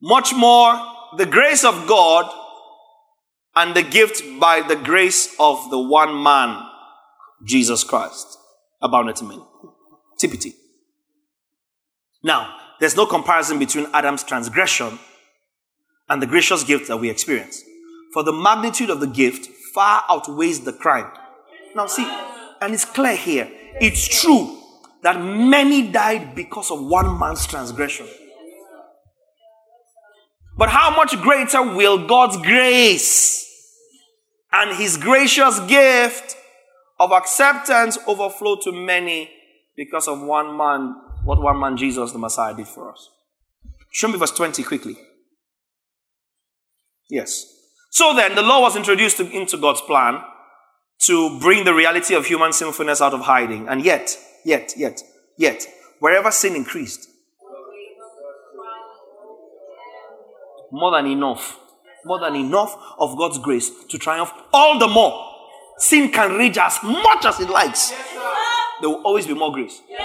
much more the grace of God and the gift by the grace of the one man, Jesus Christ, abounded to many. TPT. Now, there's no comparison between Adam's transgression and the gracious gift that we experience. For the magnitude of the gift far outweighs the crime. Now, see, and it's clear here. It's true that many died because of one man's transgression. But how much greater will God's grace and his gracious gift of acceptance overflow to many because of one man, what one man Jesus the Messiah did for us. Show me verse 20 quickly. Yes. So then, the law was introduced to, into God's plan to bring the reality of human sinfulness out of hiding. And yet, yet, yet, yet, wherever sin increased, more than enough, more than enough of God's grace to triumph all the more. Sin can rage as much as it likes. There will always be more grace. There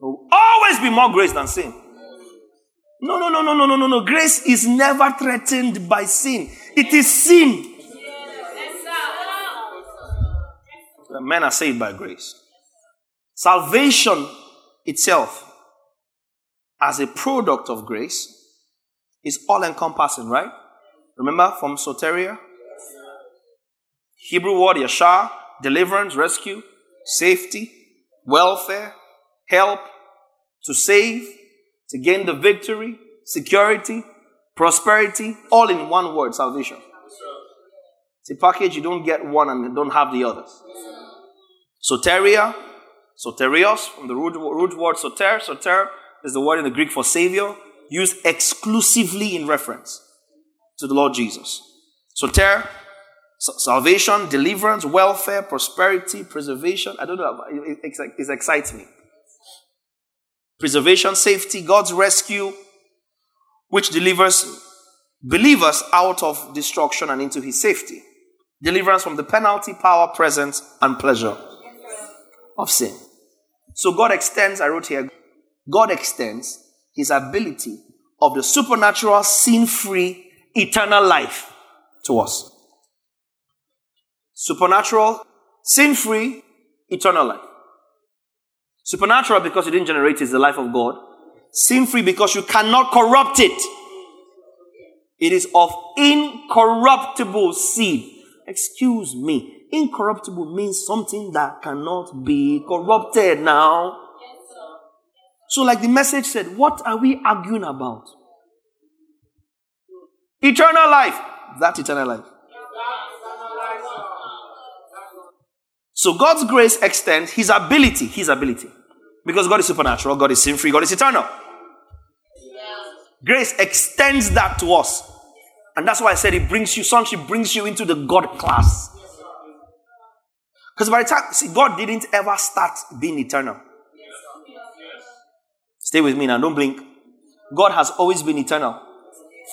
will always be more grace than sin. No, no, no, no, no, no, no, no. Grace is never threatened by sin. It is sin. Men are saved by grace. Salvation itself, as a product of grace, is all encompassing, right? Remember from soteria? Hebrew word yashar, deliverance, rescue, safety, welfare, help, to save, to gain the victory, security, prosperity, all in one word salvation. It's a package you don't get one and don't have the others. Soteria, soterios, from the root, root word soter, soter is the word in the Greek for savior, used exclusively in reference to the Lord Jesus. Soter, salvation, deliverance, welfare, prosperity, preservation. I don't know, it, it, it excites me preservation, safety, God's rescue, which delivers believers out of destruction and into his safety. Deliverance from the penalty, power, presence, and pleasure of sin. So God extends, I wrote here, God extends his ability of the supernatural, sin free, eternal life to us. Supernatural, sin free, eternal life. Supernatural because you didn't generate is the life of God. Sin free because you cannot corrupt it. It is of incorruptible seed. Excuse me. Incorruptible means something that cannot be corrupted now. So, like the message said, what are we arguing about? Eternal life. That eternal life. So God's grace extends his ability, his ability. Because God is supernatural, God is sin free, God is eternal. Grace extends that to us. And that's why I said it brings you, sonship brings you into the God class. Because by the time, see, God didn't ever start being eternal. Stay with me now, don't blink. God has always been eternal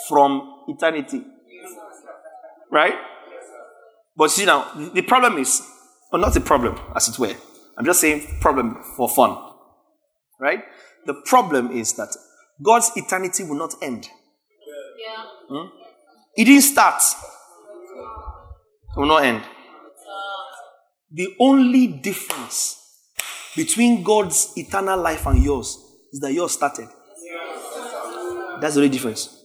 from eternity. Right? But see now, the problem is, not a problem, as it were. I'm just saying problem for fun. Right? The problem is that God's eternity will not end. Yeah. Hmm? It didn't start. It will not end. The only difference between God's eternal life and yours is that yours started. That's the only difference.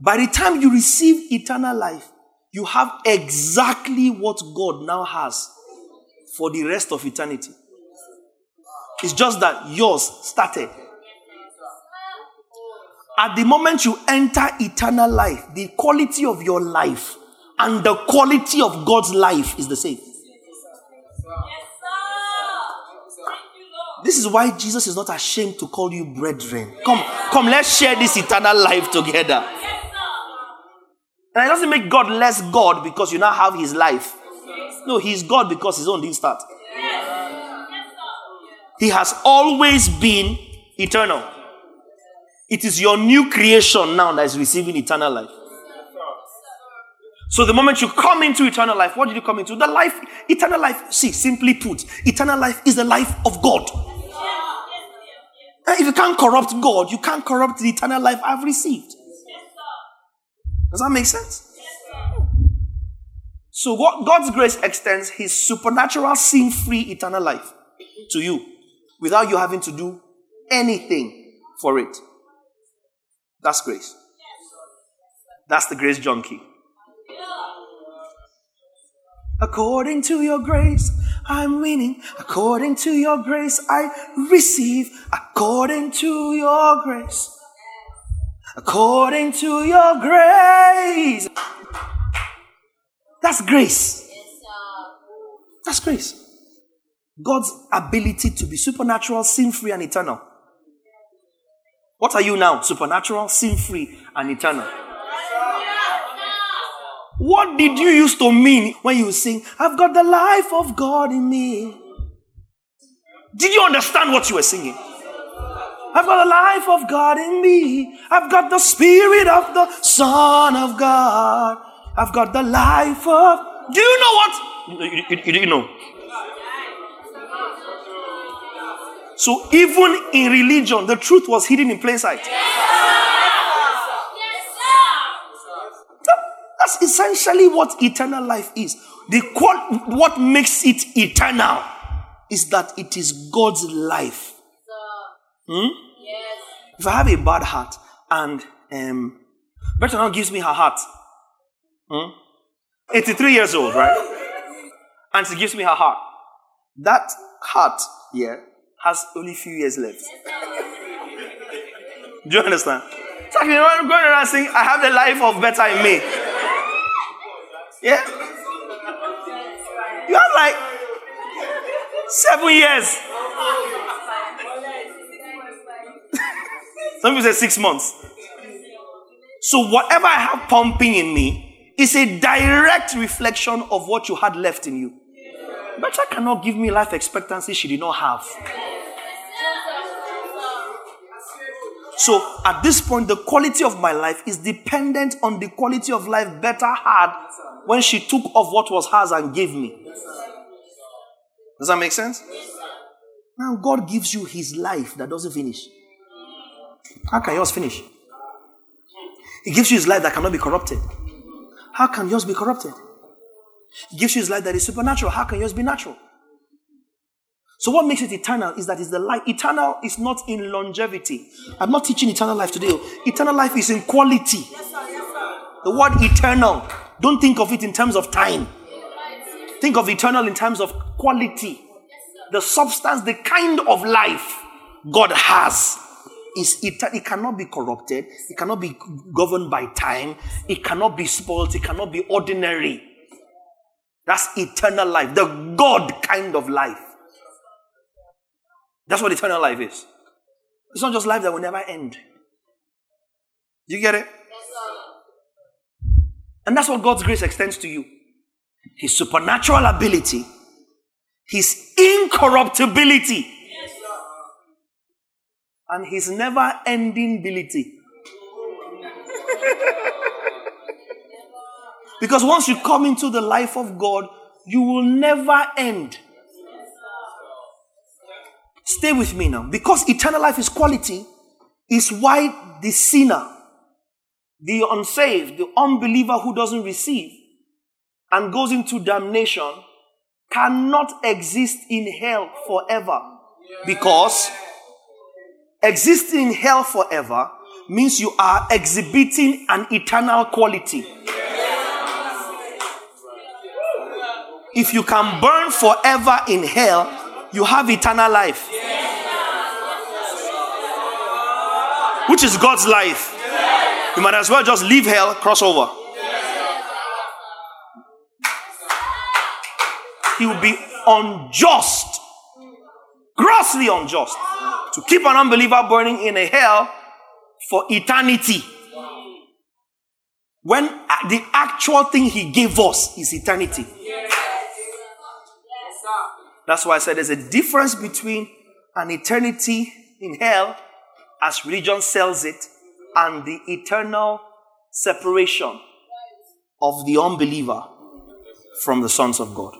By the time you receive eternal life, you have exactly what God now has for the rest of eternity. It's just that yours started. At the moment you enter eternal life, the quality of your life and the quality of God's life is the same. This is why Jesus is not ashamed to call you brethren. Come, come, let's share this eternal life together. And it doesn't make God less God because you now have his life. No, he's God because his own didn't start. He has always been eternal. It is your new creation now that is receiving eternal life. So the moment you come into eternal life, what did you come into? The life, eternal life. See, simply put, eternal life is the life of God. If you can't corrupt God, you can't corrupt the eternal life I've received. Does that make sense? So what God's grace extends his supernatural sin-free eternal life to you without you having to do anything for it. That's grace. That's the grace junkie. According to your grace, I'm winning. According to your grace, I receive. According to your grace. According to your grace. That's grace. That's grace. God's ability to be supernatural, sin free, and eternal. What are you now? Supernatural, sin free, and eternal. What did you used to mean when you sing, I've got the life of God in me? Did you understand what you were singing? I've got the life of God in me. I've got the spirit of the Son of God. I've got the life of. Do you know what? You, know. So even in religion, the truth was hidden in plain sight. That's essentially what eternal life is. The what makes it eternal is that it is God's life. Hmm? Yes. If I have a bad heart and um, Berta now gives me her heart, hmm? 83 years old, right? [LAUGHS] And she gives me her heart. That heart, yeah, has only few years left. [LAUGHS] Do you understand? It's like I'm going around saying, I have the life of Berta in me. [LAUGHS] Yeah? You have like seven years. Some people say six months. So whatever I have pumping in me is a direct reflection of what you had left in you. Berta cannot give me life expectancy she did not have. So at this point, the quality of my life is dependent on the quality of life Berta had when she took of what was hers and gave me. Does that make sense? Now God gives you his life that doesn't finish. How can yours finish? He gives you his life that cannot be corrupted. How can yours be corrupted? He gives you his life that is supernatural. How can yours be natural? So what makes it eternal is that it's the life. Eternal is not in longevity. I'm not teaching eternal life today. Eternal life is in quality. The word eternal, don't think of it in terms of time. Think of eternal in terms of quality. The substance, the kind of life God has is eternal. It cannot be corrupted. It cannot be governed by time. It cannot be spoiled. It cannot be ordinary. That's eternal life, the God kind of life. That's what eternal life is. It's not just life that will never end. You get it? And that's what God's grace extends to you His supernatural ability, His incorruptibility, and His never ending ability. [LAUGHS] because once you come into the life of God, you will never end. Stay with me now. Because eternal life is quality, is why the sinner, the unsaved, the unbeliever who doesn't receive and goes into damnation cannot exist in hell forever. Because existing in hell forever means you are exhibiting an eternal quality. If you can burn forever in hell, you have eternal life. Which is God's life. You might as well just leave hell, cross over. He will be unjust, grossly unjust, to keep an unbeliever burning in a hell for eternity. When the actual thing he gave us is eternity. That's why I said there's a difference between an eternity in hell, as religion sells it, and the eternal separation of the unbeliever from the sons of God.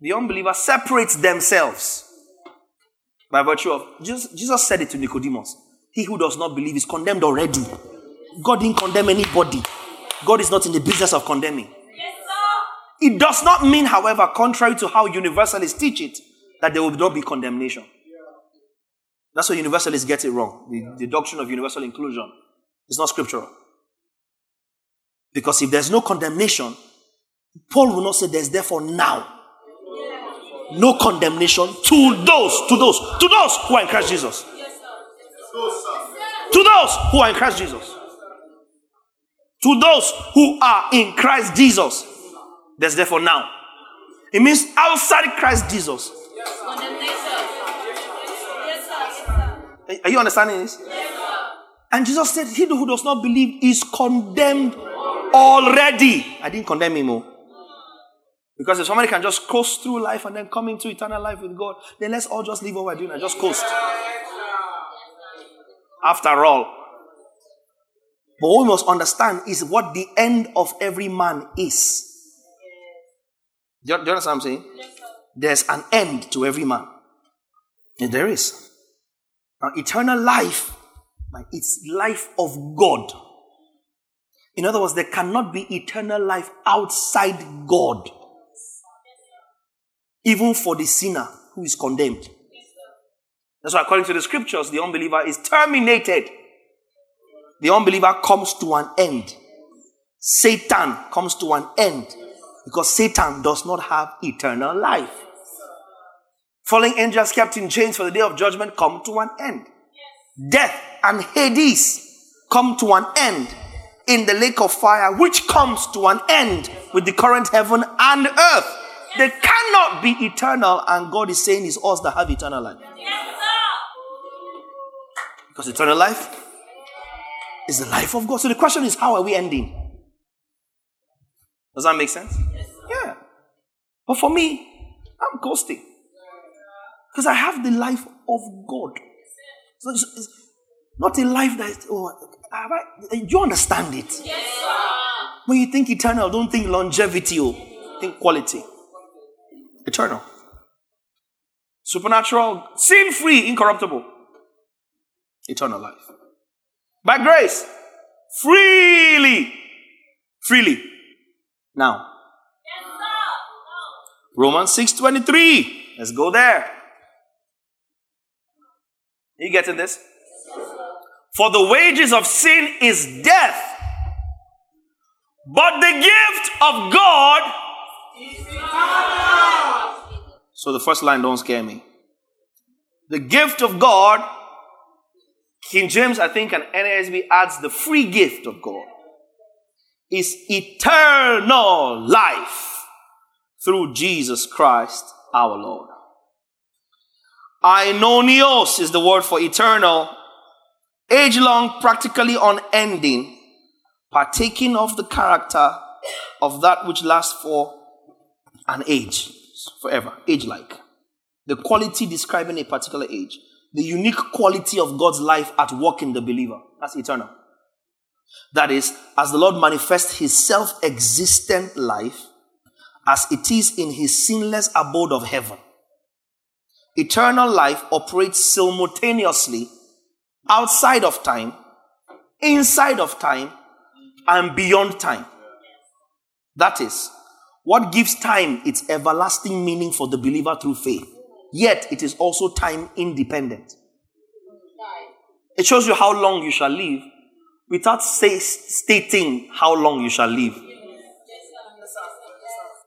The unbeliever separates themselves by virtue of Jesus, Jesus said it to Nicodemus. He who does not believe is condemned already. God didn't condemn anybody. God is not in the business of condemning. It does not mean, however, contrary to how universalists teach it, that there will not be condemnation. That's where universalists get it wrong. The, the doctrine of universal inclusion is not scriptural. Because if there's no condemnation, Paul will not say there's therefore now no condemnation to those, to those, to those who are in Christ Jesus. To those who are in Christ Jesus. To those who are in Christ Jesus. There's therefore now. It means outside Christ Jesus. Are you understanding this? And Jesus said, He who does not believe is condemned already. I didn't condemn him. Oh. Because if somebody can just coast through life and then come into eternal life with God, then let's all just leave what we're doing and just coast. After all. But what we must understand is what the end of every man is. Do you, do you understand what I'm saying? There's an end to every man. And there is. Now, eternal life, it's life of God. In other words, there cannot be eternal life outside God even for the sinner who is condemned. That's why, according to the scriptures, the unbeliever is terminated. The unbeliever comes to an end. Satan comes to an end because Satan does not have eternal life. Falling angels kept in chains for the day of judgment come to an end. Death and Hades come to an end in the lake of fire, which comes to an end with the current heaven and earth. They cannot be eternal, and God is saying it's us that have eternal life. Because eternal life is the life of God. So the question is, how are we ending? Does that make sense? Yeah. But for me, I'm ghosting. Because I have the life of God. So it's, it's not a life that is, oh, I, eh, do you understand it? Yes, When you think eternal, don't think longevity, oh. think quality eternal, supernatural, sin free, incorruptible, eternal life. By grace, freely, freely. Now, Romans 6:23. Let's go there. You getting this? For the wages of sin is death, but the gift of God so the first line don't scare me. The gift of God, King James, I think, and NASB adds the free gift of God, is eternal life through Jesus Christ our Lord. Aionios is the word for eternal, age long, practically unending, partaking of the character of that which lasts for an age forever, age like. The quality describing a particular age. The unique quality of God's life at work in the believer. That's eternal. That is, as the Lord manifests his self existent life as it is in his sinless abode of heaven. Eternal life operates simultaneously outside of time, inside of time, and beyond time. That is, what gives time its everlasting meaning for the believer through faith? Yet it is also time independent. It shows you how long you shall live without say, stating how long you shall live.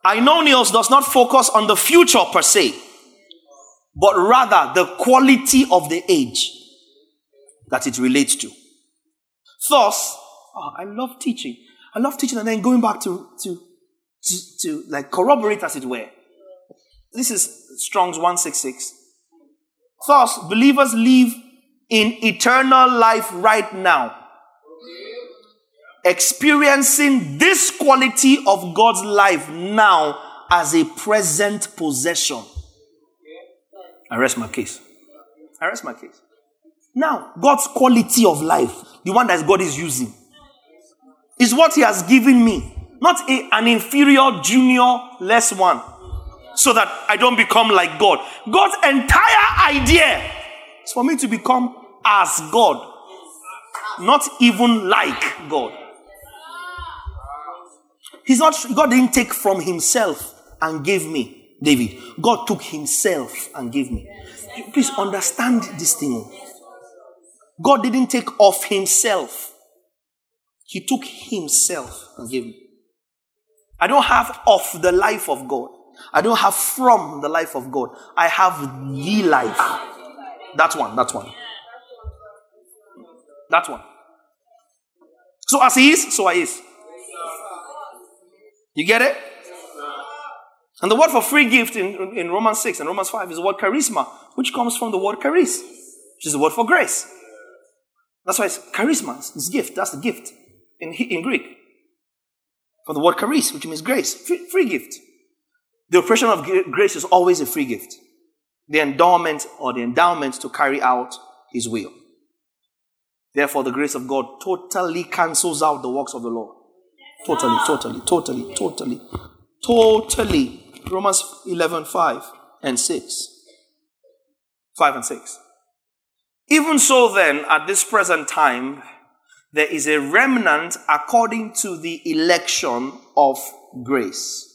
Aionios does not focus on the future per se, but rather the quality of the age that it relates to. Thus, oh, I love teaching. I love teaching and then going back to, to to, to like corroborate as it were. This is Strong's 166. Thus, believers live in eternal life right now, experiencing this quality of God's life now as a present possession. I rest my case. I rest my case. Now, God's quality of life, the one that God is using, is what He has given me not a, an inferior, junior, less one. So that I don't become like God. God's entire idea is for me to become as God, not even like God. He's not, God didn't take from himself and gave me, David. God took himself and gave me. Please understand this thing. God didn't take of himself, he took himself and gave me. I don't have of the life of God. I don't have from the life of God. I have the life. That one, that one. That one. So as he is, so I is. You get it? And the word for free gift in, in Romans 6 and Romans 5 is the word charisma, which comes from the word charis, which is the word for grace. That's why it's charisma, it's gift. That's the gift in, in Greek. For the word charis, which means grace, free, free gift. The operation of grace is always a free gift. The endowment or the endowment to carry out his will. Therefore, the grace of God totally cancels out the works of the law. Totally, totally, totally, totally, totally. Romans 11, 5 and 6. 5 and 6. Even so, then, at this present time, there is a remnant according to the election of grace.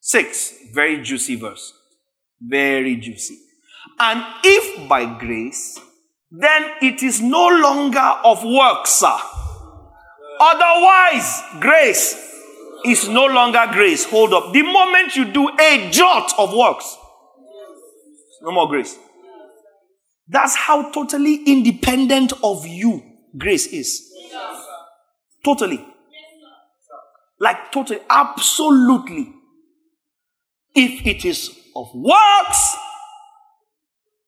6. Very juicy verse. Very juicy. And if by grace, then it is no longer of works. Otherwise, grace is no longer grace. Hold up. The moment you do a jot of works, no more grace. That's how totally independent of you grace is. Totally. Like totally, absolutely. If it is of works,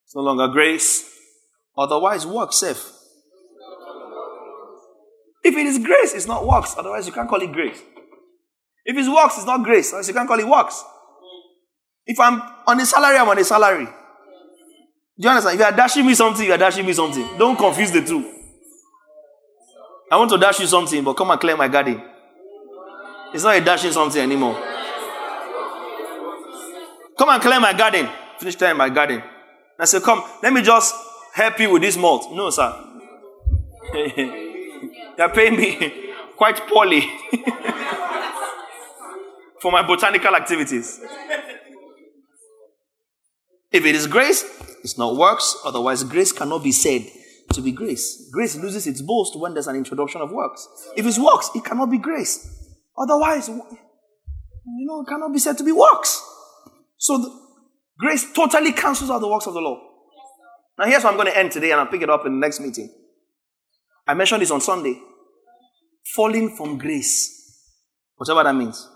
it's no longer grace. Otherwise, works safe. If it is grace, it's not works. Otherwise, you can't call it grace. If it's works, it's not grace. Otherwise, you can't call it works. If I'm on a salary, I'm on a salary. Do you understand? If you are dashing me something, you are dashing me something. Don't confuse the two. I want to dash you something, but come and clear my garden. It's not a dashing something anymore. Come and clear my garden. Finish clearing my garden. I said, Come, let me just help you with this malt. No, sir. [LAUGHS] They're paying me [LAUGHS] quite poorly [LAUGHS] for my botanical activities. If it is grace, it's not works. Otherwise, grace cannot be said to be grace. Grace loses its boast when there's an introduction of works. If it's works, it cannot be grace. Otherwise, you know, it cannot be said to be works. So the, grace totally cancels out the works of the law. Now, here's what I'm going to end today, and I'll pick it up in the next meeting. I mentioned this on Sunday. Falling from grace, whatever that means,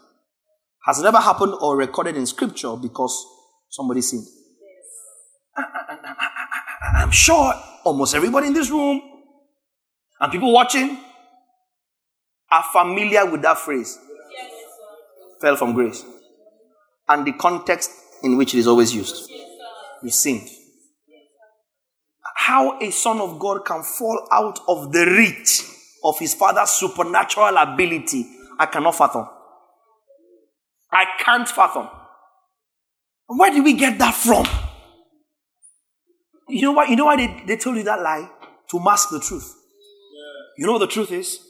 has never happened or recorded in Scripture because somebody sinned. I'm sure almost everybody in this room and people watching are familiar with that phrase. Fell from grace. And the context in which it is always used. You sinned. How a son of God can fall out of the reach of his father's supernatural ability, I cannot fathom. I can't fathom. Where did we get that from? You know what? You know why they, they told you that lie? To mask the truth. You know what the truth is?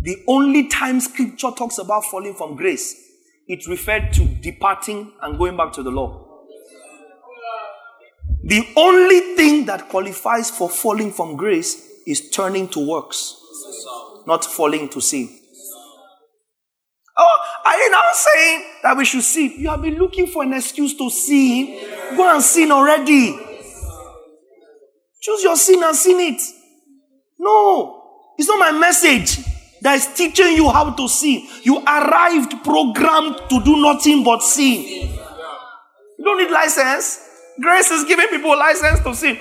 The only time scripture talks about falling from grace, it referred to departing and going back to the law. The only thing that qualifies for falling from grace is turning to works, not falling to sin. Oh, are you now saying that we should sin? You have been looking for an excuse to sin. Go and sin already. Choose your sin and sin it. No, it's not my message that is teaching you how to sin. You arrived programmed to do nothing but sin. You don't need license. Grace is giving people license to sin.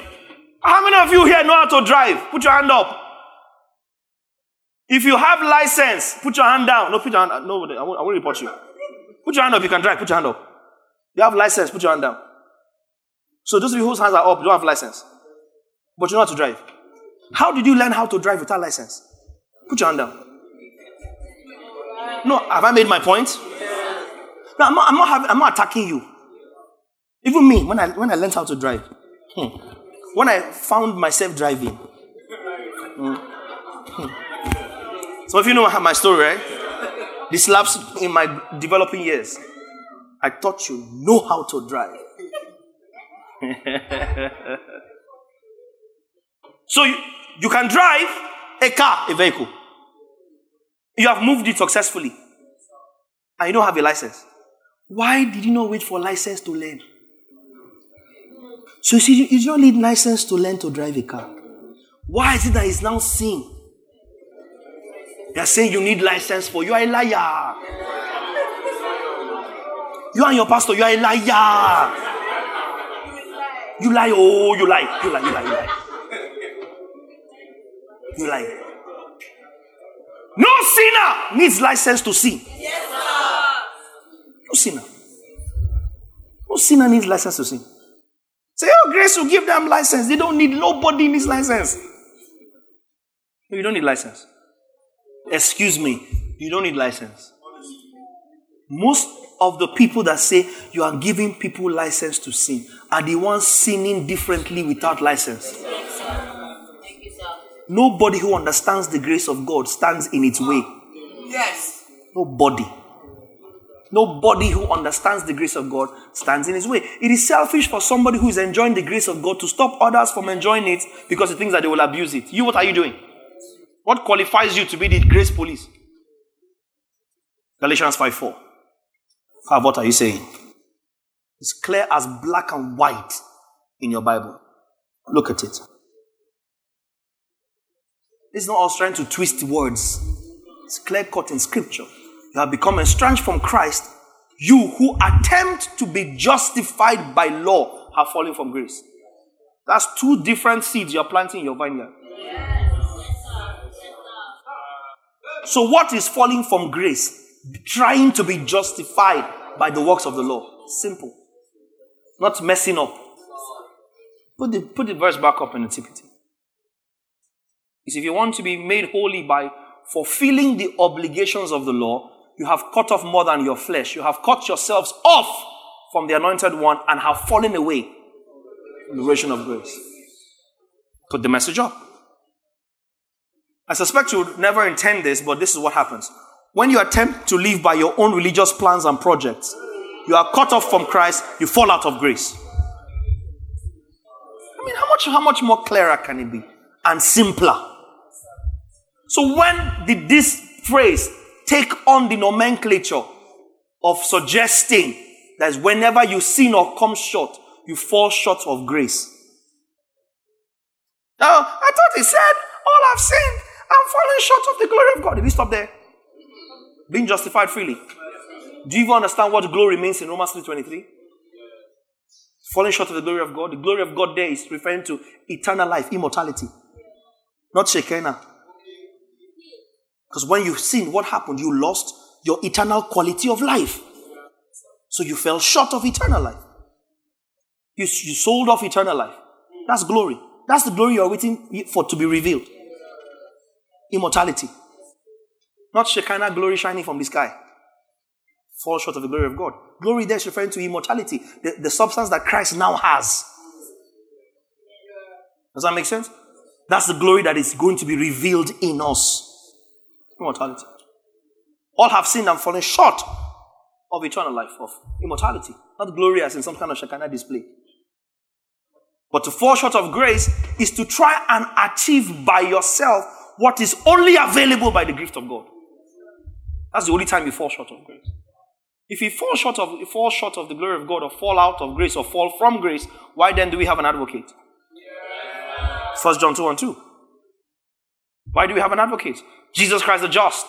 How many of you here know how to drive? Put your hand up. If you have license, put your hand down. No, put your hand up. No, I won't, I won't report you. Put your hand up. You can drive. Put your hand up. You have license. Put your hand down. So those of you whose hands are up, you don't have license but you know how to drive. How did you learn how to drive without license? Put your hand down. No, have I made my point? No, I'm not, I'm not, having, I'm not attacking you. Even me, when I, when I learned how to drive, hmm, when I found myself driving, hmm, hmm. some of you know my story, right? This lapse in my developing years. I thought you know how to drive. [LAUGHS] So you, you can drive a car, a vehicle. You have moved it successfully. And you don't have a license. Why did you not wait for license to learn? So you see, you don't need license to learn to drive a car. Why is it that it's now sin? They are saying you need license for you are a liar. You and your pastor, you are a liar. You lie, oh, you lie, you lie, you lie, you lie. You lie. No sinner needs license to sin. No sinner. No sinner needs license to sin. Say, oh, grace will give them license. They don't need, nobody needs license. You don't need license. Excuse me, you don't need license. Most of the people that say you are giving people license to sin are the ones sinning differently without license. Nobody who understands the grace of God stands in its way. Yes. Nobody. Nobody who understands the grace of God stands in his way. It is selfish for somebody who is enjoying the grace of God to stop others from enjoying it because he thinks that they will abuse it. You, what are you doing? What qualifies you to be the grace police? Galatians 5 4. what are you saying? It's clear as black and white in your Bible. Look at it. This is not us trying to twist words. It's clear cut in scripture. You have become estranged from Christ. You who attempt to be justified by law have fallen from grace. That's two different seeds you're planting in your vineyard. So, what is falling from grace? Trying to be justified by the works of the law. Simple. Not messing up. Put the, put the verse back up in the TPT. Is if you want to be made holy by fulfilling the obligations of the law, you have cut off more than your flesh. You have cut yourselves off from the anointed one and have fallen away from the of grace. Put the message up. I suspect you would never intend this, but this is what happens. When you attempt to live by your own religious plans and projects, you are cut off from Christ, you fall out of grace. I mean, how much, how much more clearer can it be? And simpler. So when did this phrase take on the nomenclature of suggesting that whenever you sin or come short, you fall short of grace? Now, I thought he said, All I've sinned, I'm falling short of the glory of God. Did he stop there? Being justified freely. Do you even understand what glory means in Romans 3.23? Falling short of the glory of God. The glory of God there is referring to eternal life, immortality. Not Shekinah. Because when you sinned, what happened? You lost your eternal quality of life. So you fell short of eternal life. You, you sold off eternal life. That's glory. That's the glory you're waiting for to be revealed. Immortality. Not Shekinah glory shining from the sky. Fall short of the glory of God. Glory there is referring to immortality, the, the substance that Christ now has. Does that make sense? That's the glory that is going to be revealed in us immortality. All have sinned and fallen short of eternal life, of immortality. Not glory as in some kind of Shekinah display. But to fall short of grace is to try and achieve by yourself what is only available by the gift of God. That's the only time you fall short of grace. If you fall short of fall short of the glory of God, or fall out of grace, or fall from grace, why then do we have an advocate? First John 2 and 2. Why do we have an advocate? Jesus Christ the just,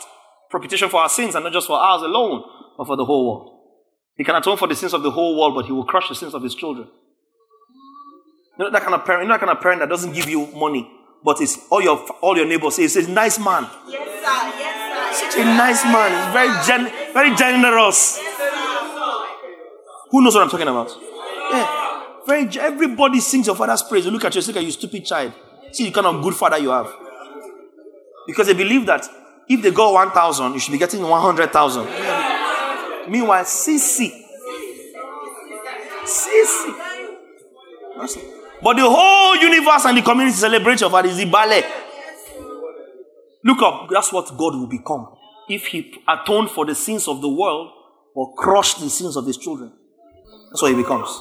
propitiation for our sins, and not just for ours alone, but for the whole world. He can atone for the sins of the whole world, but he will crush the sins of his children. You know that kind of parent, you know that kind of parent that doesn't give you money, but it's all your all your neighbors say, a nice man. Yes, sir. Yes, sir. Such a nice man. He's very gen- very generous. Who knows what I'm talking about? Yeah. Very everybody sings your father's praise. You look at you, look at you, stupid child. See the kind of good father you have. Because they believe that if they go 1,000, you should be getting 100,000. Meanwhile, CC. CC. But the whole universe and the community celebrate your father the ballet. Look up. That's what God will become if He atoned for the sins of the world or crushed the sins of His children. That's what He becomes.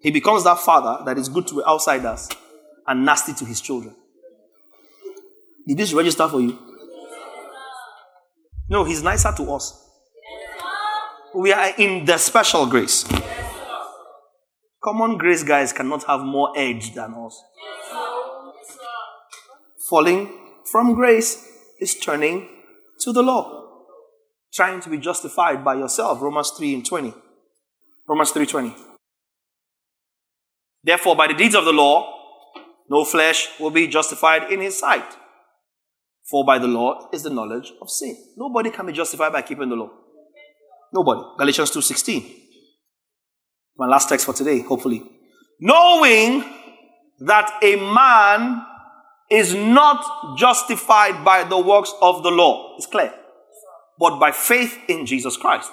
He becomes that father that is good to outsiders and nasty to His children. Did this register for you? No, he's nicer to us. We are in the special grace. Common grace guys cannot have more edge than us. Falling from grace is turning to the law. trying to be justified by yourself. Romans 3 and 20. Romans 3:20. Therefore, by the deeds of the law, no flesh will be justified in his sight. For by the law is the knowledge of sin. Nobody can be justified by keeping the law. Nobody. Galatians 2:16. My last text for today, hopefully. Knowing that a man is not justified by the works of the law. It's clear. But by faith in Jesus Christ.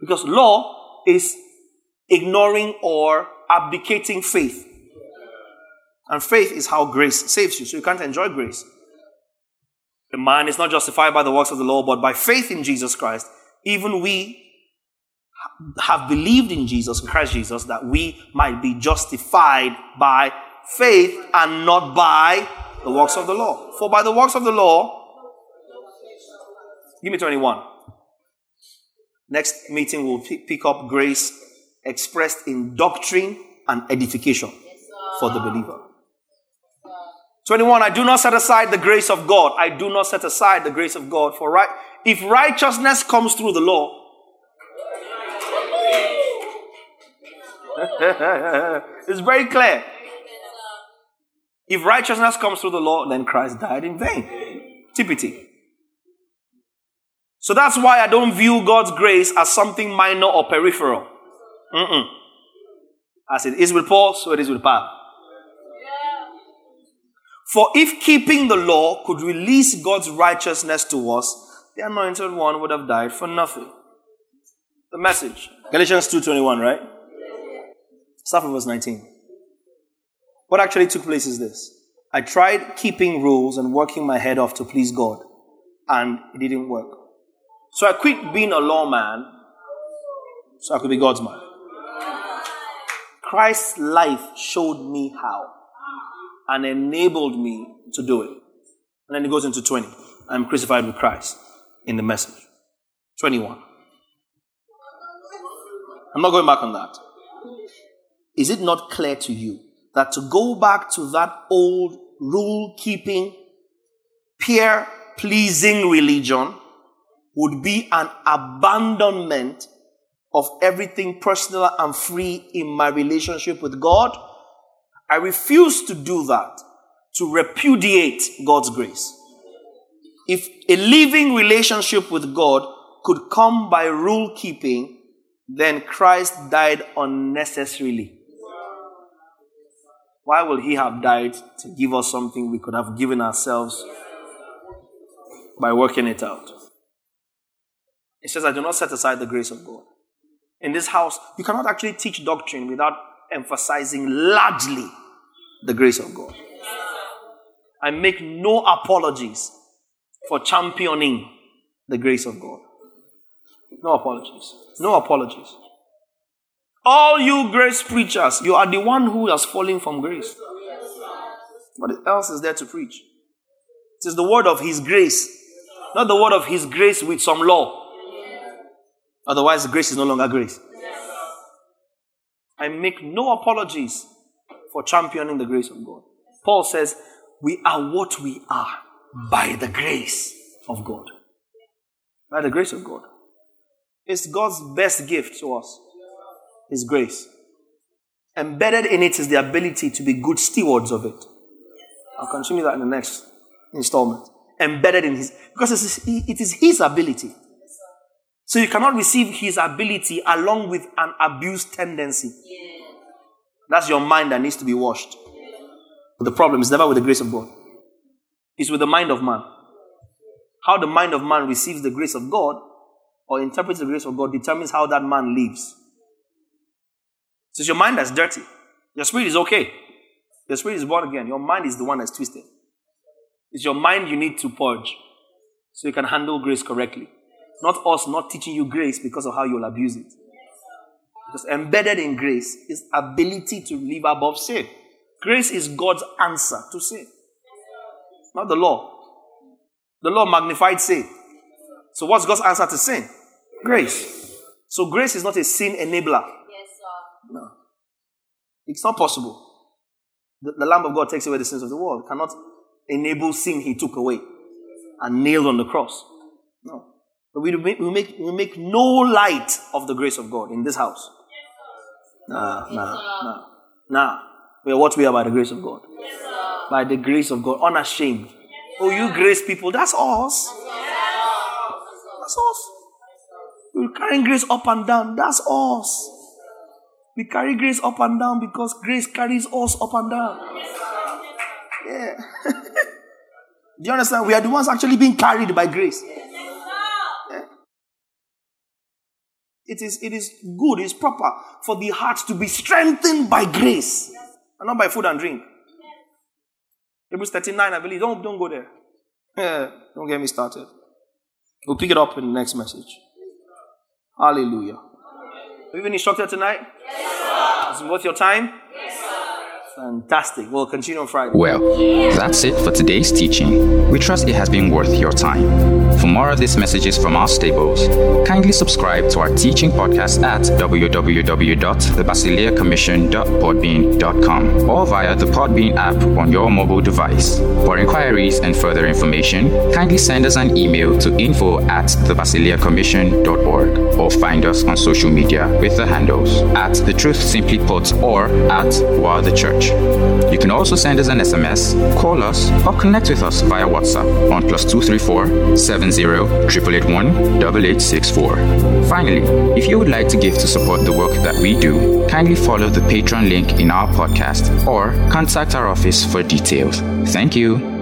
Because law is ignoring or abdicating faith. And faith is how grace saves you. So you can't enjoy grace. The man is not justified by the works of the law, but by faith in Jesus Christ. Even we have believed in Jesus, Christ Jesus, that we might be justified by faith and not by the works of the law. For by the works of the law, give me 21. Next meeting, we'll pick up grace expressed in doctrine and edification for the believer. 21. I do not set aside the grace of God. I do not set aside the grace of God. For right, if righteousness comes through the law, [LAUGHS] it's very clear. If righteousness comes through the law, then Christ died in vain. TPT. So that's why I don't view God's grace as something minor or peripheral. Mm-mm. As it is with Paul, so it is with Paul. For if keeping the law could release God's righteousness to us, the anointed one would have died for nothing. The message. Galatians 2.21, right? Start from verse 19. What actually took place is this. I tried keeping rules and working my head off to please God, and it didn't work. So I quit being a lawman so I could be God's man. Christ's life showed me how and enabled me to do it. And then he goes into 20. I'm crucified with Christ in the message. 21. I'm not going back on that. Is it not clear to you that to go back to that old rule keeping, peer pleasing religion would be an abandonment of everything personal and free in my relationship with God? I refuse to do that, to repudiate God's grace. If a living relationship with God could come by rule keeping, then Christ died unnecessarily. Why will he have died to give us something we could have given ourselves by working it out? It says, I do not set aside the grace of God. In this house, you cannot actually teach doctrine without emphasizing largely the grace of God. I make no apologies for championing the grace of God. No apologies. No apologies. All you grace preachers, you are the one who has fallen from grace. What else is there to preach? It is the word of His grace, not the word of His grace with some law. Otherwise, grace is no longer grace. I make no apologies for championing the grace of God. Paul says, We are what we are by the grace of God. By the grace of God. It's God's best gift to us. His grace. Embedded in it is the ability to be good stewards of it. I'll continue that in the next installment. Embedded in His, because it is His ability. So you cannot receive His ability along with an abused tendency. That's your mind that needs to be washed. But the problem is never with the grace of God, it's with the mind of man. How the mind of man receives the grace of God or interprets the grace of God determines how that man lives. Since your mind is dirty, your spirit is okay. Your spirit is born again. Your mind is the one that's twisted. It's your mind you need to purge so you can handle grace correctly. Not us not teaching you grace because of how you'll abuse it. Because embedded in grace is ability to live above sin. Grace is God's answer to sin, not the law. The law magnified sin. So, what's God's answer to sin? Grace. So, grace is not a sin enabler. No. It's not possible. The, the, Lamb of God takes away the sins of the world. Cannot enable sin he took away and nailed on the cross. No. We make, we, make, we make no light of the grace of God in this house. Nah, nah, nah, nah. We are what we are by the grace of God. By the grace of God, unashamed. Oh, you grace people, that's us. That's us. We're carrying grace up and down. That's us. We carry grace up and down because grace carries us up and down. Yeah. [LAUGHS] Do you understand? We are the ones actually being carried by grace. Yeah. It is, it is good, it's proper for the heart to be strengthened by grace and not by food and drink. Hebrews 39, I believe. Don't, don't go there. Yeah, [LAUGHS] don't get me started. We'll pick it up in the next message. Hallelujah. Have you been instructed tonight? Yes, sir. Is it worth your time? Yes. Fantastic. We'll continue on Friday. Well, that's it for today's teaching. We trust it has been worth your time. More of these messages from our stables, kindly subscribe to our teaching podcast at www.thebasileacommission.podbean.com or via the Podbean app on your mobile device. For inquiries and further information, kindly send us an email to info at thebasileacommission.org or find us on social media with the handles at The Truth Simply Put or at While the Church. You can also send us an SMS, call us, or connect with us via WhatsApp on plus 234 70 881 8864. Finally, if you would like to give to support the work that we do, kindly follow the Patreon link in our podcast or contact our office for details. Thank you.